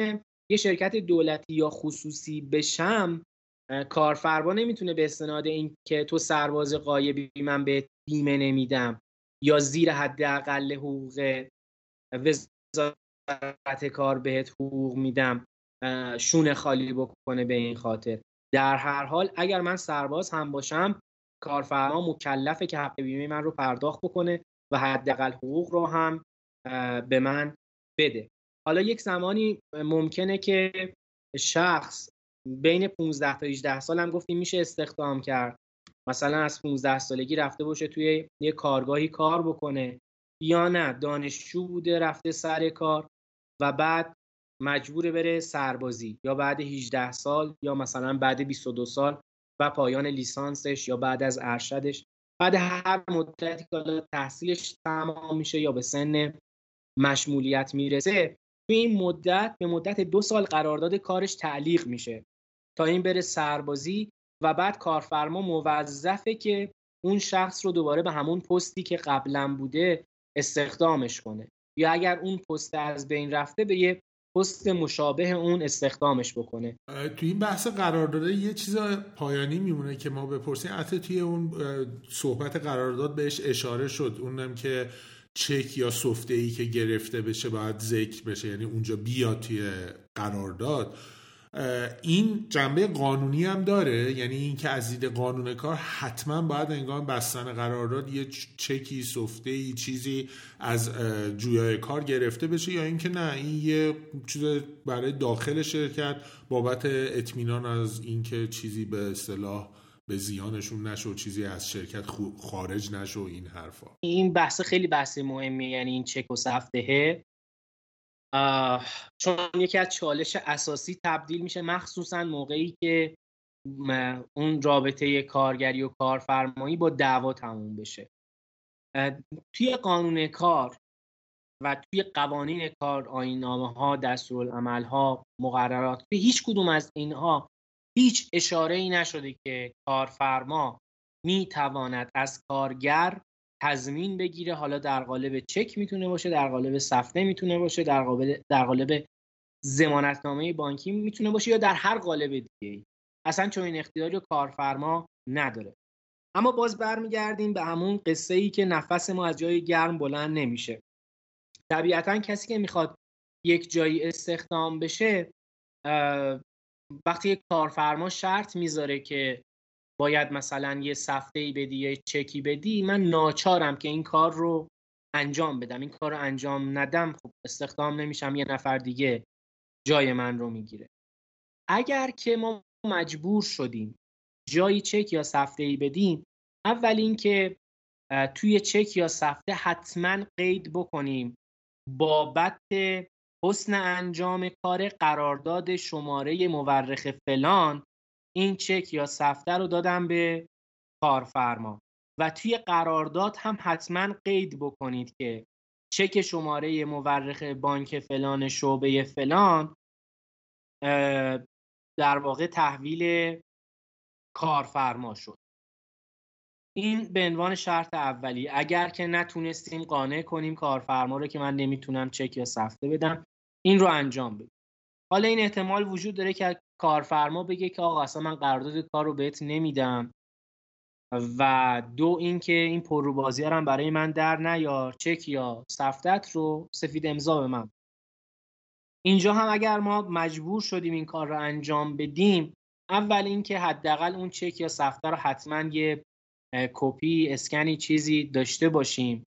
یه شرکت دولتی یا خصوصی بشم کارفرما نمی‌تونه به استناد این که تو سرباز قایبی من به بیمه نمیدم یا زیر حداقل حقوق وزارت کار بهت حقوق میدم شونه خالی بکنه به این خاطر. در هر حال اگر من سرباز هم باشم کارفرما مکلفه که حق بیمه من رو پرداخت بکنه و حداقل حقوق رو هم به من بده. حالا یک زمانی ممکنه که شخص بین 15 تا 18 سال هم گفتیم میشه استخدام کرد. مثلا از 15 سالگی رفته باشه توی یه کارگاهی کار بکنه یا نه دانشجو بوده رفته سر کار و بعد مجبور بره سربازی یا بعد 18 سال یا مثلا بعد 22 سال و پایان لیسانسش یا بعد از ارشدش. بعد هر مدتی که تحصیلش تمام میشه یا به سن مشمولیت می‌رسه توی این مدت به مدت دو سال قرارداد کارش تعلیق میشه. تا این بره سربازی و بعد کارفرما موظفه که اون شخص رو دوباره به همون پستی که قبلا بوده استخدامش کنه. یا اگر اون پست از بین رفته به یه پست مشابه اون استخدامش بکنه. توی این بحث قرارداد یه چیز پایانی میمونه که ما بپرسیم. حتی توی اون صحبت قرارداد بهش اشاره شد. اونم که چک یا سفته ای که گرفته بشه باید ذکر بشه. یعنی اونجا بیاد توی قرارداد. این جنبه قانونی هم داره. یعنی اینکه از دید قانون کار حتما باید انگام بستن قرارداد یه چکی سفته ای چیزی از جویای کار گرفته بشه یا اینکه نه این یه چیز برای داخل شرکت بابت اطمینان از اینکه چیزی به اصطلاح به زیانشون نشو چیزی از شرکت خارج نشو این حرفا. این بحث خیلی بحث مهمی یعنی این چک و سفته چون یکی از چالش اساسی تبدیل میشه مخصوصا موقعی که اون رابطه کارگری و کارفرمایی با دعوا تموم بشه. توی قانون کار و توی قوانین کار آینامه ها دستورالعمل ها مقررات به هیچ کدوم از اینها هیچ اشاره ای نشده که کارفرما می تواند از کارگر تضمین بگیره. حالا در قالب چک می‌تونه باشه در قالب سفته می‌تونه باشه در قالب در قالب ضمانتنامه بانکی می‌تونه باشه یا در هر قالب دیگه اصلا چون این اختیاری کارفرما نداره. اما باز برمیگردیم به همون قصه ای که نفس ما از جای گرم بلند نمیشه. طبیعتا کسی که می‌خواد یک جایی استخدام بشه وقتی یک کارفرما شرط می‌ذاره که باید مثلا یه سفته ای بدی یا چکی بدی من ناچارم که این کار رو انجام بدم. این کار رو انجام ندم خب استخدام نمیشم یه نفر دیگه جای من رو می‌گیره. اگر که ما مجبور شدیم جایی چک یا سفته ای بدیم اول اینکه توی چک یا سفته حتما قید بکنیم بابت حسن انجام کار قرارداد شماره مورخ فلان. این چک یا سفته رو دادم به کارفرما. و توی قرارداد هم حتما قید بکنید که چک شماره مورخ بانک فلان شعبه فلان در واقع تحویل کارفرما شد. این به عنوان شرط اولی. اگر که نتونستیم قانع کنیم کارفرما رو که من نمی‌تونم چک یا سفته بدم این رو انجام بدیم. حالا این احتمال وجود داره که کارفرما بگه که آقا اصلا من قرارداد کار رو بهت نمیدم و دو اینکه این پرروبازی هم برای من در نیار. چک یا سفتت رو سفید امضا به من. اینجا هم اگر ما مجبور شدیم این کار رو انجام بدیم اول اینکه حداقل اون چک یا سفته رو حتما یه کپی اسکنی چیزی داشته باشیم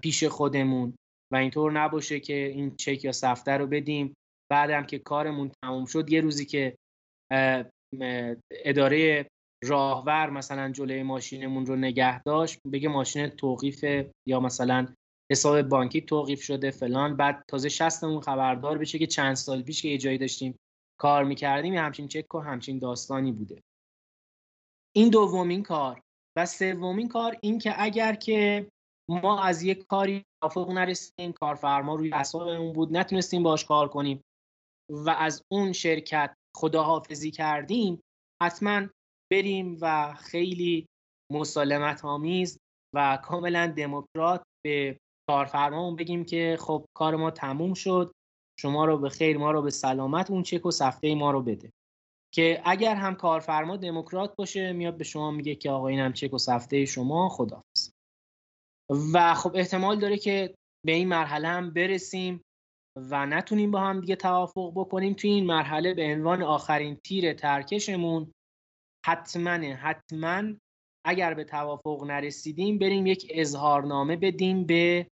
پیش خودمون. و اینطور نباشه که این چک یا سفته رو بدیم. بعدم که کارمون تموم شد یه روزی که اداره راهور مثلا جلوی ماشینمون رو نگه داشت بگه ماشین توقیف یا مثلا حساب بانکی توقیف شده فلان. بعد تازه شستمون خبردار بشه که چند سال پیش که یه جایی داشتیم کار می‌کردیم همچین چک و همچین داستانی بوده. این دومین کار. و سومین کار این که اگر که ما از یک کاری توافق نرسیدیم کارفرما روی حسابمون بود نتونستیم باش کار کنیم. و از اون شرکت خداحافظی کردیم حتما بریم و خیلی مسالمت آمیز و کاملا دموکرات به کارفرمامون بگیم که خب کار ما تموم شد شما رو به خیر ما رو به سلامت اون چک و سفته ما رو بده. که اگر هم کارفرما دموکرات باشه میاد به شما میگه که آقا اینم چک و سفته شما خداحافظ. و خب احتمال داره که به این مرحله هم برسیم. و نتونیم با هم دیگه توافق بکنیم توی این مرحله به عنوان آخرین تیر ترکشمون حتما حتما اگر به توافق نرسیدیم بریم یک اظهارنامه بدیم به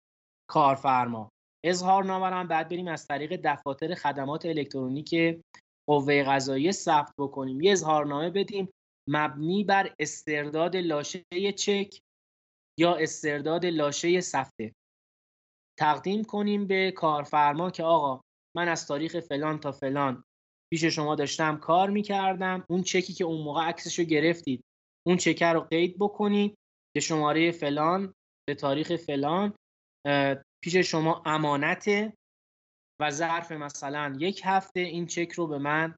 کارفرما. اظهارنامه هم بعد بریم از طریق دفاتر خدمات الکترونیک قوه قضاییه ثبت بکنیم. یه اظهارنامه بدیم مبنی بر استرداد لاشه چک یا استرداد لاشه سفته. تقدیم کنیم به کارفرما که آقا من از تاریخ فلان تا فلان پیش شما داشتم کار می‌کردم. اون چکی که اون موقع عکسش رو گرفتید اون چکر رو قید بکنید به شماره فلان به تاریخ فلان پیش شما امانته و ظرف مثلا یک هفته این چک رو به من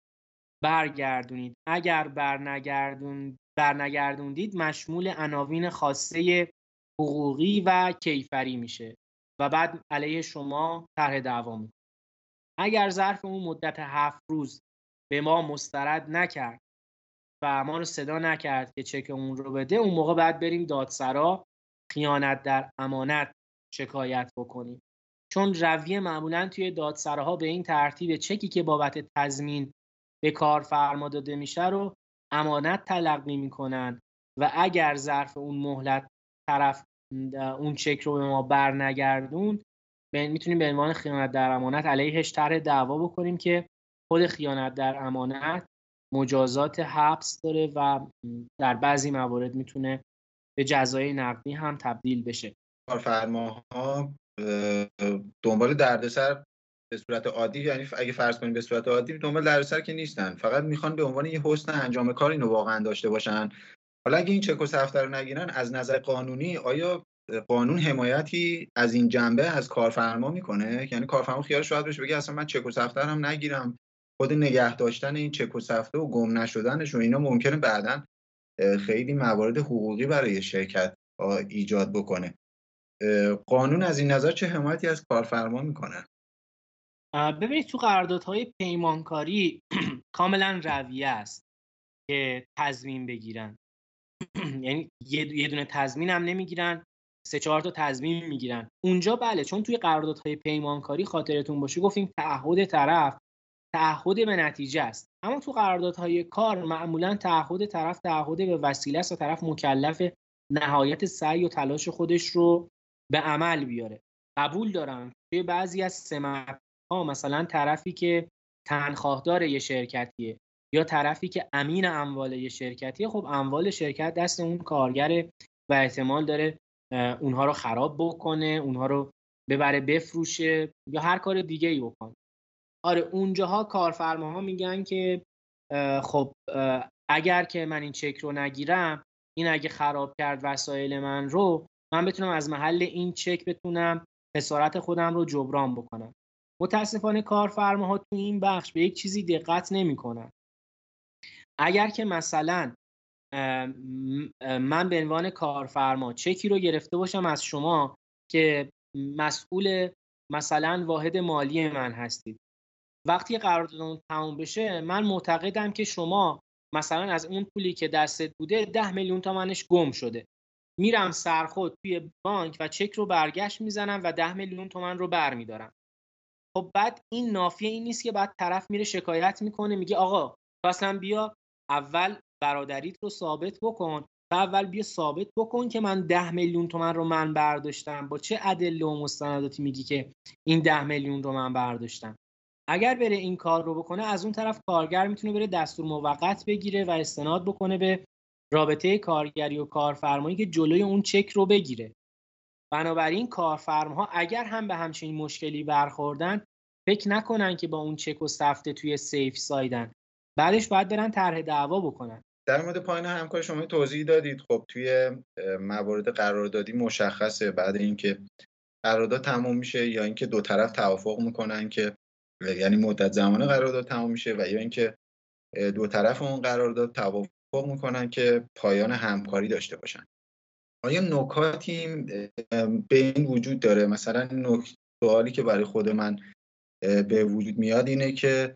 برگردونید. اگر برنگردون برنگردوندید مشمول عناوین خاصه حقوقی و کیفری میشه. و بعد علیه شما طرح دعوا می‌کنه. اگر ظرف اون مدت هفت روز به ما مسترد نکرد و ما رو صدا نکرد که چک اون رو بده اون موقع بعد بریم دادسرا خیانت در امانت شکایت بکنیم. چون رویه معمولا توی دادسراها به این ترتیب چکی که بابت تضمین به کارفرما داده میشه رو امانت تلقی می‌کنن و اگر ظرف اون مهلت طرف اون چک رو به ما بر نگردون می‌تونیم به عنوان خیانت در امانت علیهش طرح دعوا بکنیم که خود خیانت در امانت مجازات حبس داره و در بعضی موارد می‌تونه به جزای نقدی هم تبدیل بشه. کارفرماها دنبال دردسر به صورت عادی یعنی اگه فرض کنیم به صورت عادی دنبال دردسر که نیستن. فقط می‌خوان به عنوان یه حسن انجام کار اینو واقعا داشته باشن. حالا اگه این چک و سفتر رو نگیرن از نظر قانونی آیا قانون حمایتی از این جنبه از کارفرما می‌کنه؟ یعنی کارفرما خیالش راحت بشه بگه اصلا من چک و سفتر هم نگیرم. خود نگه داشتن این چک و سفته و گم نشدنش و اینا ممکنه بعدا خیلی موارد حقوقی برای شرکت ایجاد بکنه. قانون از این نظر چه حمایتی از کارفرما می‌کنه؟ ببینید تو قراردادهای پیمانکاری کاملا رویه است که تضمین بگیرن. یعنی یه دونه تضمین هم نمی‌گیرن سه چهار تا تضمین می‌گیرن. اونجا بله چون توی قراردادهای پیمانکاری خاطرتون باشه گفتیم تعهد طرف تعهد به نتیجه است. اما تو قراردادهای کار معمولا تعهد طرف تعهد به وسیله است و طرف مکلف نهایت سعی و تلاش خودش رو به عمل بیاره. قبول دارم توی بعضی از سمت ها مثلا طرفی که تنخواهدار یه شرکتیه یا طرفی که امین اموال یه شرکتیه خب اموال شرکت دست اون کارگره و احتمال داره اونها رو خراب بکنه اونها رو ببره بفروشه یا هر کار دیگه ای بکنه. آره اونجاها کارفرماها میگن که خب اگر که من این چک رو نگیرم این اگه خراب کرد وسایل من رو من بتونم از محل این چک بتونم خسارت خودم رو جبران بکنم. متاسفانه کارفرماها تو این بخش به یک چیزی دقت نمی‌کنن. اگر که مثلا من به عنوان کارفرما چکی رو گرفته باشم از شما که مسئول مثلا واحد مالی من هستید. وقتی قراردادمون تموم بشه من معتقدم که شما مثلا از اون پولی که دستت بوده ده میلیون تومنش گم شده. میرم سرخود توی بانک و چک رو برگشت می‌زنم و ده میلیون تومن رو برمیدارم خب بعد این نافیه این نیست که بعد طرف میره شکایت می‌کنه میگه آقا تو اصلا بیا اول برادریت رو ثابت بکن و اول بیا ثابت بکن که من ده میلیون تومن رو من برداشتم. با چه ادله و مستنداتی میگی که این ده میلیون رو من برداشتم؟ اگر بره این کار رو بکنه از اون طرف کارگر می‌تونه بره دستور موقت بگیره و استناد بکنه به رابطه کارگری و کارفرمایی که جلوی اون چک رو بگیره. بنابراین کارفرماها اگر هم به همچین مشکلی برخوردن فکر نکنن که با اون چک و سفته توی سیف سایدن. بعدش باید برن طرح دعوا بکنن. در مورد پایین همکار شما توضیح دادید. خب توی موارد قراردادی مشخصه. بعد اینکه قرارداد تموم میشه یا اینکه دو طرف توافق می‌کنن که یعنی مدت زمان قرارداد تموم میشه و یا اینکه دو طرف اون قرارداد توافق می‌کنن که پایان همکاری داشته باشن. آیا نکاتی به این وجود داره؟ مثلا سوالی که برای خود من به وجود میاد اینه که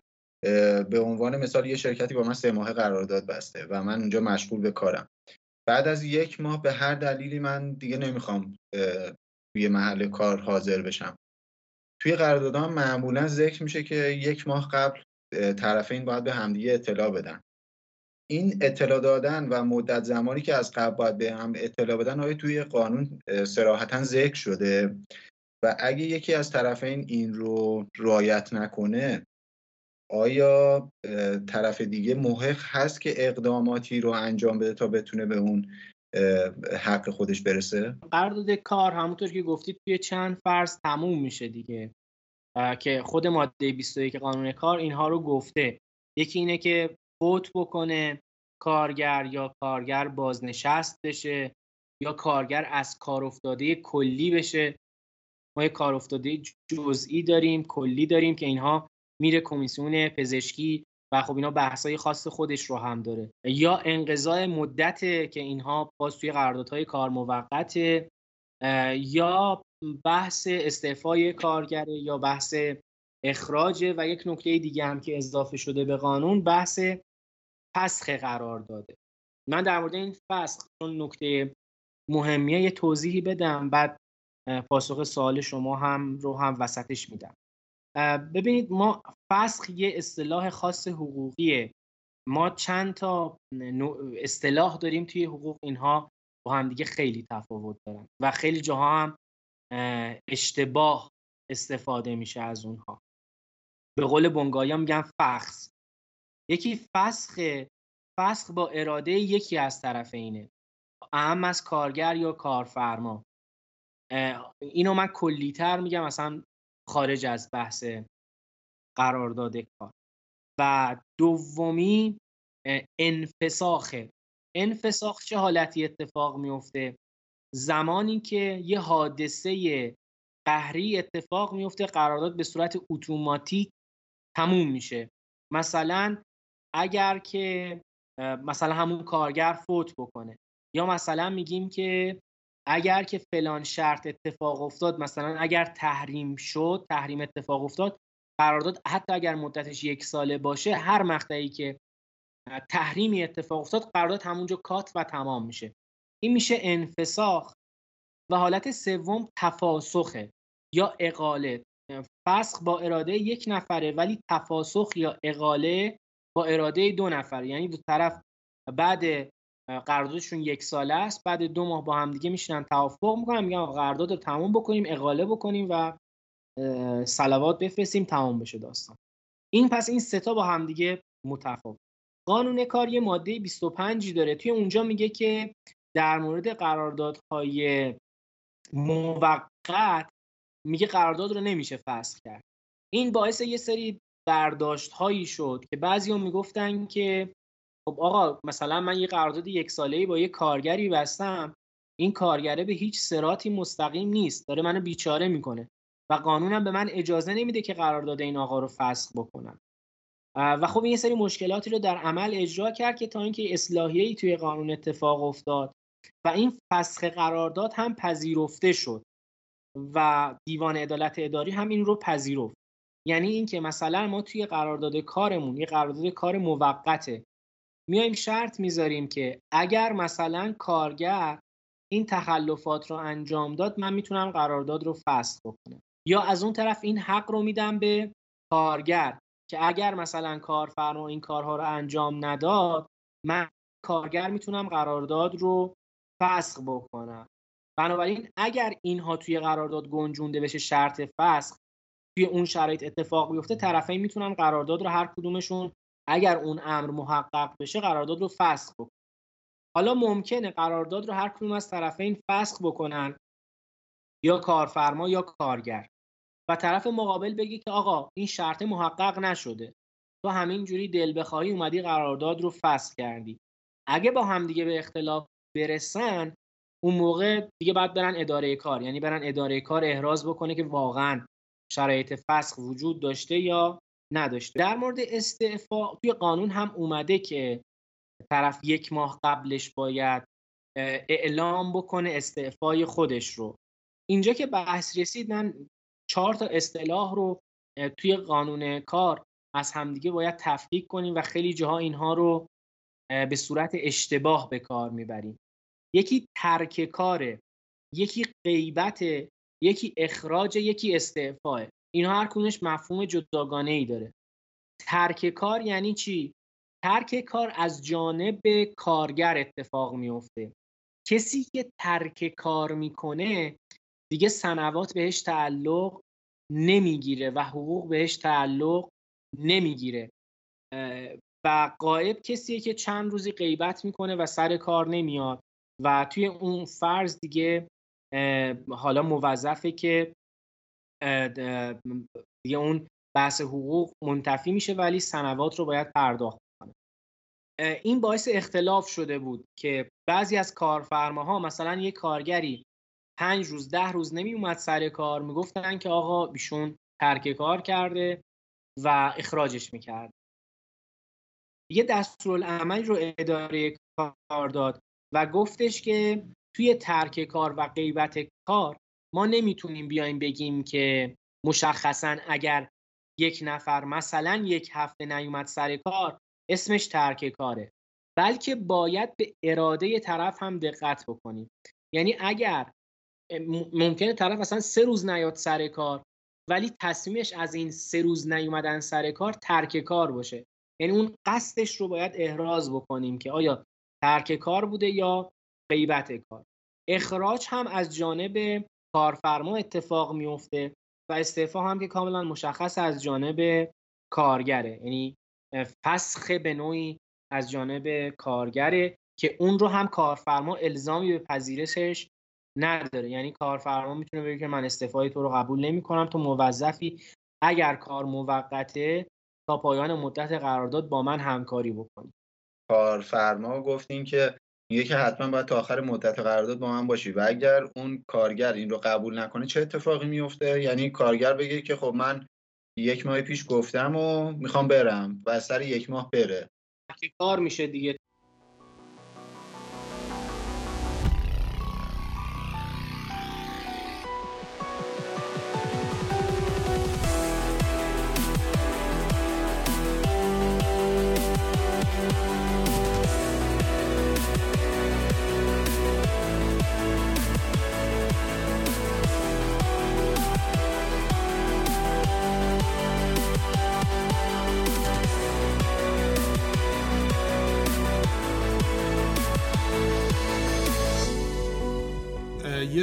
به عنوان مثال یه شرکتی با من سه ماه قرارداد بسته و من اونجا مشغول به کارم. بعد از یک ماه به هر دلیلی من دیگه نمی‌خوام توی محل کار حاضر بشم. توی قراردادها معمولا ذکر میشه که یک ماه قبل طرفین باید به همدیگه اطلاع بدن. این اطلاع دادن و مدت زمانی که از قبل باید به هم اطلاع بدن آیا توی قانون سراحتا ذکر شده؟ و اگه یکی از طرفین این رو رعایت نکنه آیا طرف دیگه محق هست که اقداماتی رو انجام بده تا بتونه به اون حق خودش برسه؟ قرارداد کار همونطور که گفتید توی چند فرض تموم میشه دیگه. که خود ماده 21 قانون کار اینها رو گفته. یکی اینه که فوت بکنه کارگر یا کارگر بازنشست بشه یا کارگر از کار افتاده کلی بشه. ما یه کار افتاده جزئی داریم کلی داریم که اینها میره کمیسیون پزشکی و خب اینا بحثای خاص خودش رو هم داره. یا انقضای مدت که اینها باز توی قراردادهای کار موقت یا بحث استعفای کارگره یا بحث اخراج و یک نکته دیگه هم که اضافه شده به قانون بحث فسخ قرار داده. من در مورد این فسخ چون نکته مهمیه یه توضیحی بدم بعد پاسخ سوال شما هم رو هم وسطش میدم. ببینید ما فسخ یه اصطلاح خاص حقوقیه. ما چند تا اصطلاح داریم توی حقوق اینها با هم دیگه خیلی تفاوت دارن و خیلی جاها هم اشتباه استفاده میشه از اونها. به قول بنگایا میگن فخص. یکی فسخ فسخ با اراده یکی از طرفینه اهم از کارگر یا کارفرما. اینو من کلیتر میگم مثلا خارج از بحث قرارداد کار. و دومی انفساخه انفساخ. چه حالتی اتفاق میفته زمانی که یه حادثه قهری اتفاق میفته قرارداد به صورت اتوماتیک تموم میشه. مثلا اگر که مثلا همون کارگر فوت بکنه. یا مثلا میگیم که اگر که فلان شرط اتفاق افتاد مثلا اگر تحریم شد تحریم اتفاق افتاد قرارداد حتی اگر مدتش یک ساله باشه هر مقطعی که تحریمی اتفاق افتاد قرارداد همونجا کات و تمام میشه. این میشه انفساخ و حالت سوم تفاسخه یا اقاله. فسخ با اراده یک نفره ولی تفاسخ یا اقاله با اراده دو نفر یعنی دو طرف بعد قراردادشون یک ساله است. بعد دو ماه با هم دیگه میشینن توافق می‌کنن. میگن قرارداد رو تموم بکنیم اقاله بکنیم و سلوات بفرستیم تمام بشه داستان. این پس این ستا با هم دیگه متفاوت. قانون کار یه ماده 25 داره. توی اونجا میگه که در مورد قراردادهای موقت میگه قرارداد رو نمیشه فسخ کرد. این باعث یه سری برداشت هایی شد که بعضی هم می‌گفتن که خب آقا مثلا من یه قرارداد یک ساله با یه کارگری بستم این کارگره به هیچ سراتی مستقیم نیست داره منو بیچاره می‌کنه و قانونم به من اجازه نمیده که قرارداد این آقا رو فسخ بکنم. و خب این سری مشکلاتی رو در عمل اجرا کرد که تا اینکه اصلاحیه‌ای توی قانون اتفاق افتاد و این فسخ قرارداد هم پذیرفته شد و دیوان عدالت اداری هم این رو پذیرفت. یعنی اینکه مثلا ما توی قرارداد کارمون یه قرارداد کار موقته میایم شرط می‌ذاریم که اگر مثلا کارگر این تخلفات رو انجام داد من می‌تونم قرارداد رو فسخ بکنم. یا از اون طرف این حق رو میدم به کارگر که اگر مثلا کارفرما این کارها رو انجام نداد من کارگر می‌تونم قرارداد رو فسخ بکنم. بنابراین اگر اینها توی قرارداد گنجونده بشه شرط فسخ توی اون شرایط اتفاق بیفته طرفین می‌تونن قرارداد رو هر کدومشون اگر اون امر محقق بشه قرارداد رو فسخ بکنن حالا ممکنه قرارداد رو هر کدوم از طرفین فسخ بکنن یا کارفرما یا کارگر. و طرف مقابل بگی که آقا این شرط محقق نشده. تو همینجوری دل بخواهی اومدی قرارداد رو فسخ کردی. اگه با همدیگه به اختلاف برسن اون موقع دیگه باید برن اداره کار. یعنی برن اداره کار احراز بکنه که واقعا شرایط فسخ وجود داشته یا نداشته. در مورد استعفا توی قانون هم اومده که طرف یک ماه قبلش باید اعلام بکنه استعفای خودش رو. اینجا که بحث رسید من چهار تا اصطلاح رو توی قانون کار از همدیگه باید تفکیک کنیم و خیلی جاها اینها رو به صورت اشتباه به کار می‌بریم. یکی ترک کاره یکی غیبت یکی اخراج یکی استعفاه. اینها هر کونش مفهوم جداگانه ای داره. ترک کار یعنی چی؟ ترک کار از جانب کارگر اتفاق میفته کسی که ترک کار می‌کنه دیگه سنوات بهش تعلق نمی‌گیره و حقوق بهش تعلق نمی‌گیره. و قائب کسیه که چند روزی غیبت می‌کنه و سر کار نمیاد. و توی اون فرض دیگه حالا موظفه که دیگه اون بحث حقوق منتفی میشه ولی سنوات رو باید پرداخت کنه. این باعث اختلاف شده بود که بعضی از کارفرماها مثلا یه کارگری پنج روز ده روز نمی اومد سر کار می‌گفتن که آقا ایشون ترک کار کرده و اخراجش می‌کرد. یه دستورالعمل رو اداره کار داد و گفتش که توی ترک کار و غیبت کار ما نمی‌تونیم بیایم بگیم که مشخصا اگر یک نفر مثلا یک هفته نیومد سر کار اسمش ترک کاره. بلکه باید به اراده طرف هم دقت بکنیم. یعنی اگر ممکنه طرف اصلا سه روز نیاد سر کار ولی تصمیمش از این سه روز نیومدن سر کار ترک کار باشه. یعنی اون قصدش رو باید احراز بکنیم که آیا ترک کار بوده یا غیبت کار. اخراج هم از جانب کارفرما اتفاق میفته و استعفا هم که کاملا مشخص از جانب کارگره. یعنی فسخ به نوعی از جانب کارگره که اون رو هم کارفرما الزامی به پذیرشش نداره. یعنی کارفرما می‌تونه بگه که من استعفای تو رو قبول نمی کنم تو موظفی اگر کار موقته تا پایان مدت قرارداد با من همکاری بکنی. کارفرما گفتین که میگه که حتما باید تا آخر مدت قرارداد با من باشی. و اگر اون کارگر این رو قبول نکنه چه اتفاقی میفته؟ یعنی کارگر بگه که خب من یک ماه پیش گفتم و می‌خوام برم و سر یک ماه بره. کار میشه دیگه.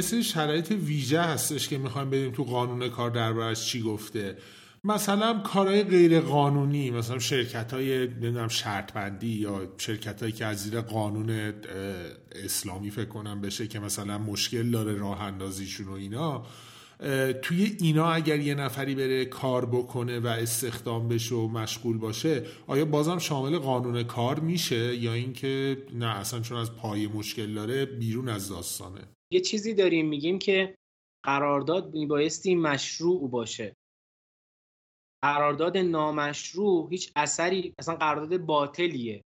سری شرایط ویژه هستش که می‌خوایم بدیم تو قانون کار دربارش چی گفته. مثلا کارهای غیر قانونی مثلا شرکت های نمی‌دونم شرط بندی یا شرکت هایی که از زیر قانون اسلامی فکر کنم بشه که مثلا مشکل داره راه اندازیشون و اینا توی اینا اگر یه نفری بره کار بکنه و استخدام بشه و مشغول باشه آیا بازم شامل قانون کار میشه یا اینکه نه اصلا چون از پای مشکل داره بیرون از داستانه؟ یه چیزی داریم میگیم که قرارداد میبایستی مشروع باشه. قرارداد نامشروع هیچ اثری اصلا قرارداد باطلیه.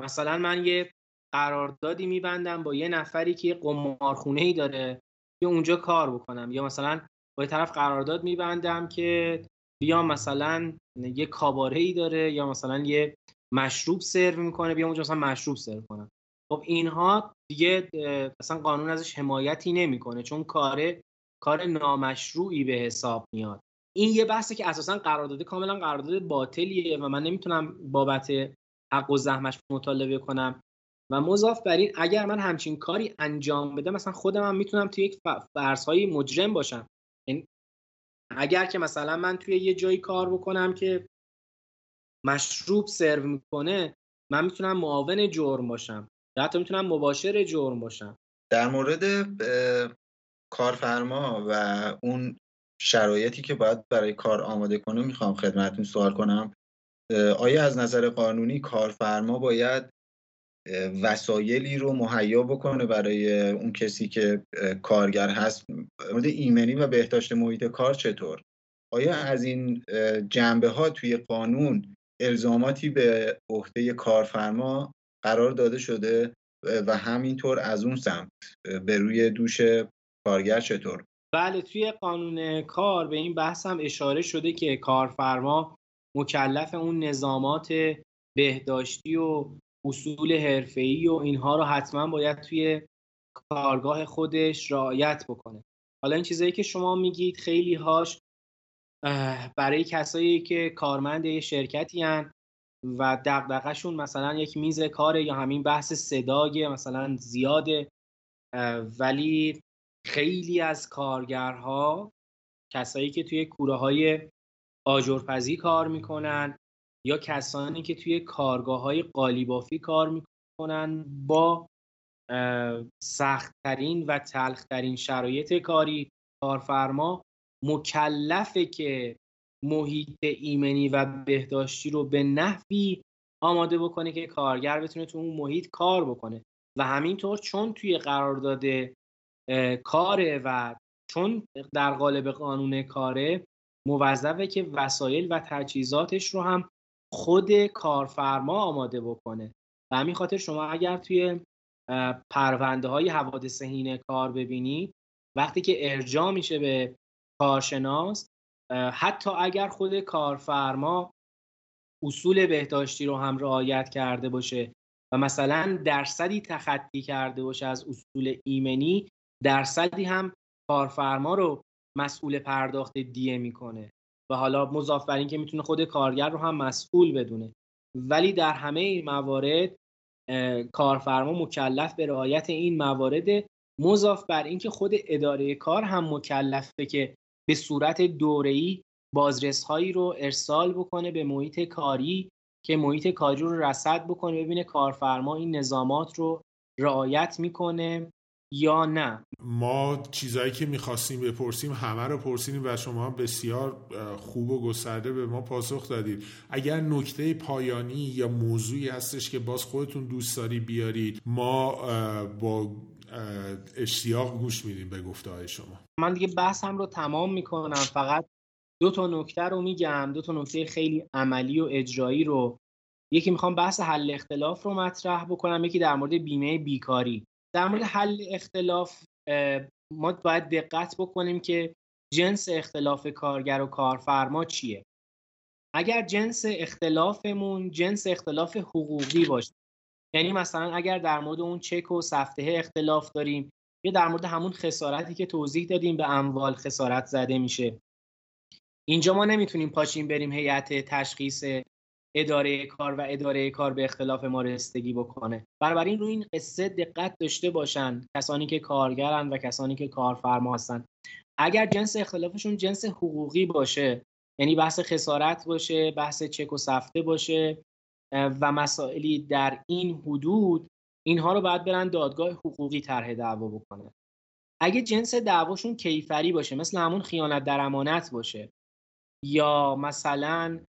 مثلا من یه قراردادی میبندم با یه نفری که قمارخونه ای داره یا اونجا کار بکنم. یا مثلا با یه طرف قرارداد میبندم که بیا مثلا یه کاباره ای داره یا مثلا یه مشروب سرو می‌کنه بیا اونجا مثلا مشروب سرو کنم. خب اینها دیگه اصلا قانون ازش حمایتی نمی‌کنه چون کاره کار نامشروعی به حساب میاد. این یه بحثه که اساسا قرارداد کاملا قرارداد باطلیه و من نمی‌تونم بابت حق و زحمش مطالبه کنم. و مضاف بر این اگر من همچین کاری انجام بدم مثلا خودم هم می‌تونم توی یک فرضهای مجرم باشم. یعنی اگر که مثلا من توی یه جایی کار بکنم که مشروب سرو می‌کنه من می‌تونم معاون جرم باشم. یا حتی می‌تونم مباشر جرم باشم. در مورد کارفرما و اون شرایطی که باید برای کار آماده کنه می‌خوام خدمتتون سوال کنم. آیا از نظر قانونی کارفرما باید وسایلی رو مهیا بکنه برای اون کسی که کارگر هست؟ مورد ایمنی و بهداشت محیط کار چطور؟ آیا از این جنبه ها توی قانون الزاماتی به عهده کارفرما قرار داده شده و همینطور از اون سمت به روی دوش کارگر چطور؟ بله توی قانون کار به این بحث هم اشاره شده که کارفرما مکلف اون نظامات بهداشتی و اصول حرفه‌ای و اینها رو حتما باید توی کارگاه خودش رعایت بکنه. حالا این چیزایی که شما میگید خیلی هاش برای کسایی که کارمند یه شرکتی هن و دقدقهشون مثلا یک میز کاره یا همین بحث صدای مثلا زیاده. ولی خیلی از کارگرها کسایی که توی کوره های آجرپزی کار می‌کنن یا کسانی که توی کارگاه های قالیبافی کار می‌کنن با سختترین و تلخترین شرایط کاری کارفرما مکلفه که محیط ایمنی و بهداشتی رو به نحوی آماده بکنه که کارگر بتونه تو اون محیط کار بکنه. و همینطور چون توی قرارداد کاره و چون در قالب قانون کاره موظفه که وسایل و تجهیزاتش رو هم خود کارفرما آماده بکنه. و همین خاطر شما اگر توی پرونده های حوادث هینه کار ببینید وقتی که ارجاع میشه به کارشناس حتی اگر خود کارفرما اصول بهداشتی رو هم رعایت کرده باشه و مثلا درصدی تخطی کرده باشه از اصول ایمنی درصدی هم کارفرما رو مسئول پرداخت دیه می‌کنه. و حالا مضاف بر این که می‌تونه خود کارگر رو هم مسئول بدونه. ولی در همه این موارد کارفرما مکلف به رعایت این موارد مضاف بر اینکه خود اداره کار هم مکلفه که به صورت دوره‌ای بازرسهایی رو ارسال بکنه به محیط کاری که محیط کاری رو رصد بکنه ببینه کارفرما این نظامات رو رعایت می‌کنه یا نه. ما چیزایی که می‌خواستیم بپرسیم همه رو پرسیدیم و شما بسیار خوب و گسترده به ما پاسخ دادید. اگر نکته پایانی یا موضوعی هستش که باز خودتون دوست داری بیارید ما با اشتیاق گوش میدیم به گفته های شما. من دیگه بحثم رو تمام می‌کنم. فقط دو تا نکته رو میگم. دو تا نکته خیلی عملی و اجرایی رو. یکی می‌خوام بحث حل اختلاف رو مطرح بکنم. یکی در مورد بیمه بیکاری. در مورد حل اختلاف ما باید دقت بکنیم که جنس اختلاف کارگر و کارفرما چیه. اگر جنس اختلافمون جنس اختلاف حقوقی باشه یعنی مثلا اگر در مورد اون چک و سفته اختلاف داریم یا در مورد همون خسارتی که توضیح دادیم به اموال خسارت زده میشه. اینجا ما نمی‌تونیم پاشیم بریم هیئت تشخیص اداره کار و اداره کار به اختلاف ما رسیدگی بکنه. بنابراین روی این قصه دقت داشته باشن کسانی که کارگرن و کسانی که کارفرما هستن. اگر جنس اختلافشون جنس حقوقی باشه یعنی بحث خسارت باشه بحث چک و سفته باشه و مسائلی در این حدود اینها رو باید برن دادگاه حقوقی طرح دعوا بکنه. اگه جنس دعواشون کیفری باشه مثل همون خیانت در امانت باشه یا مثلا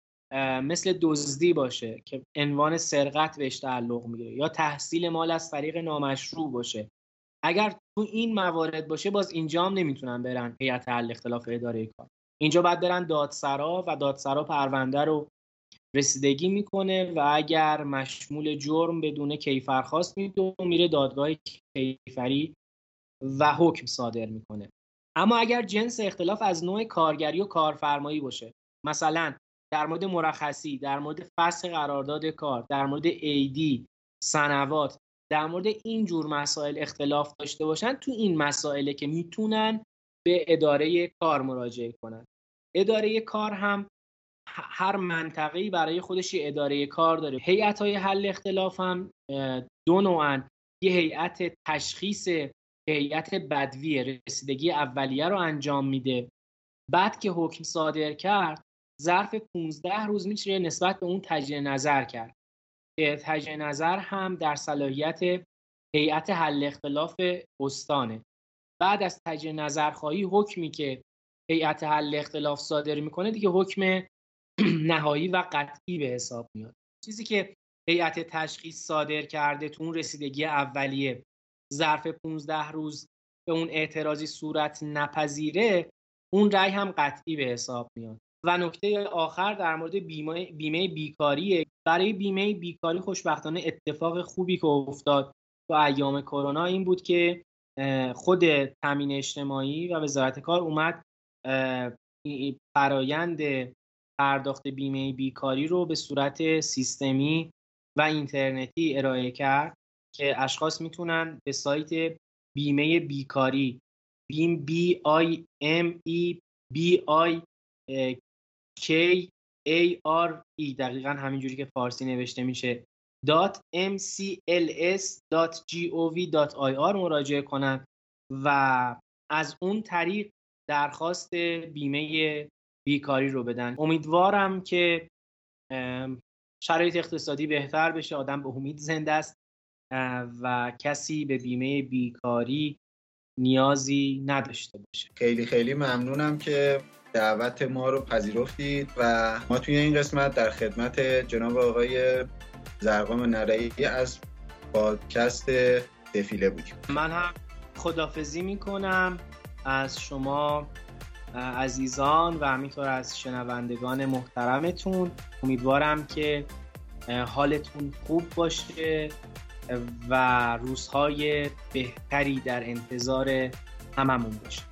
مثل دزدی باشه که عنوان سرقت بهش تعلق می‌گیره یا تحصیل مال از طریق نامشروع باشه. اگر تو این موارد باشه باز اینجا هم نمی‌تونن برن هیئت حل اختلاف اداره کار. اینجا باید برن دادسرا و دادسرا پرونده رو رسیدگی می‌کنه و اگر مشمول جرم بدون کیفرخواست میده میره دادگاه کیفری و حکم صادر می‌کنه. اما اگر جنس اختلاف از نوع کارگری و کارفرمایی باشه مثلا در مورد مرخصی در مورد فصل قرارداد کار در مورد ایدی سنوات در مورد این جور مسائل اختلاف داشته باشن تو این مسائله که می‌تونن به اداره کار مراجعه کنند اداره کار هم هر منطقه‌ای برای خودش یه اداره کار داره. هیئت های حل اختلاف هم دو نوعن. یه هیئت تشخیص هیئت بدوی رسیدگی اولیه رو انجام میده. بعد که حکم صادر کرد ظرف 15 روز میشه نسبت به اون تجدید نظر کرد. تجدید نظر هم در صلاحیت هیئت حل اختلاف استانه. بعد از تجدید نظرخواهی حکمی که هیئت حل اختلاف صادر می‌کنه دیگه حکم نهایی و قطعی به حساب میاد. چیزی که هیئت تشخیص صادر کرده تو اون رسیدگی اولیه ظرف 15 روز به اون اعتراضی صورت نپذیره اون رأی هم قطعی به حساب میاد. و نکته آخر در مورد بیمه, بیمه بیکاری برای بیمه بیکاری خوشبختانه اتفاق خوبی که افتاد تو ایام کرونا این بود که خود تامین اجتماعی و وزارت کار اومد فرایند پرداخت بیمه بیکاری رو به صورت سیستمی و اینترنتی ارائه کرد که اشخاص می‌تونن به سایت بیمه بیکاری بیم بی آی ام ای بی آی کی ای آر ای دقیقا همینجوری که فارسی نوشته میشه .mcls.gov.ir مراجعه کنند و از اون طریق درخواست بیمه بیکاری رو بدن. امیدوارم که شرایط اقتصادی بهتر بشه آدم به امید زنده است و کسی به بیمه بیکاری نیازی نداشته باشه. خیلی خیلی ممنونم که دعوت ما رو پذیرفتید و ما توی این قسمت در خدمت جناب آقای زرقام نرایی از پادکست دفیله بودیم. من هم خدافزی می‌کنم. از شما عزیزان و همینطور از شنوندگان محترمتون امیدوارم که حالتون خوب باشه و روزهای بهتری در انتظار هممون باشه.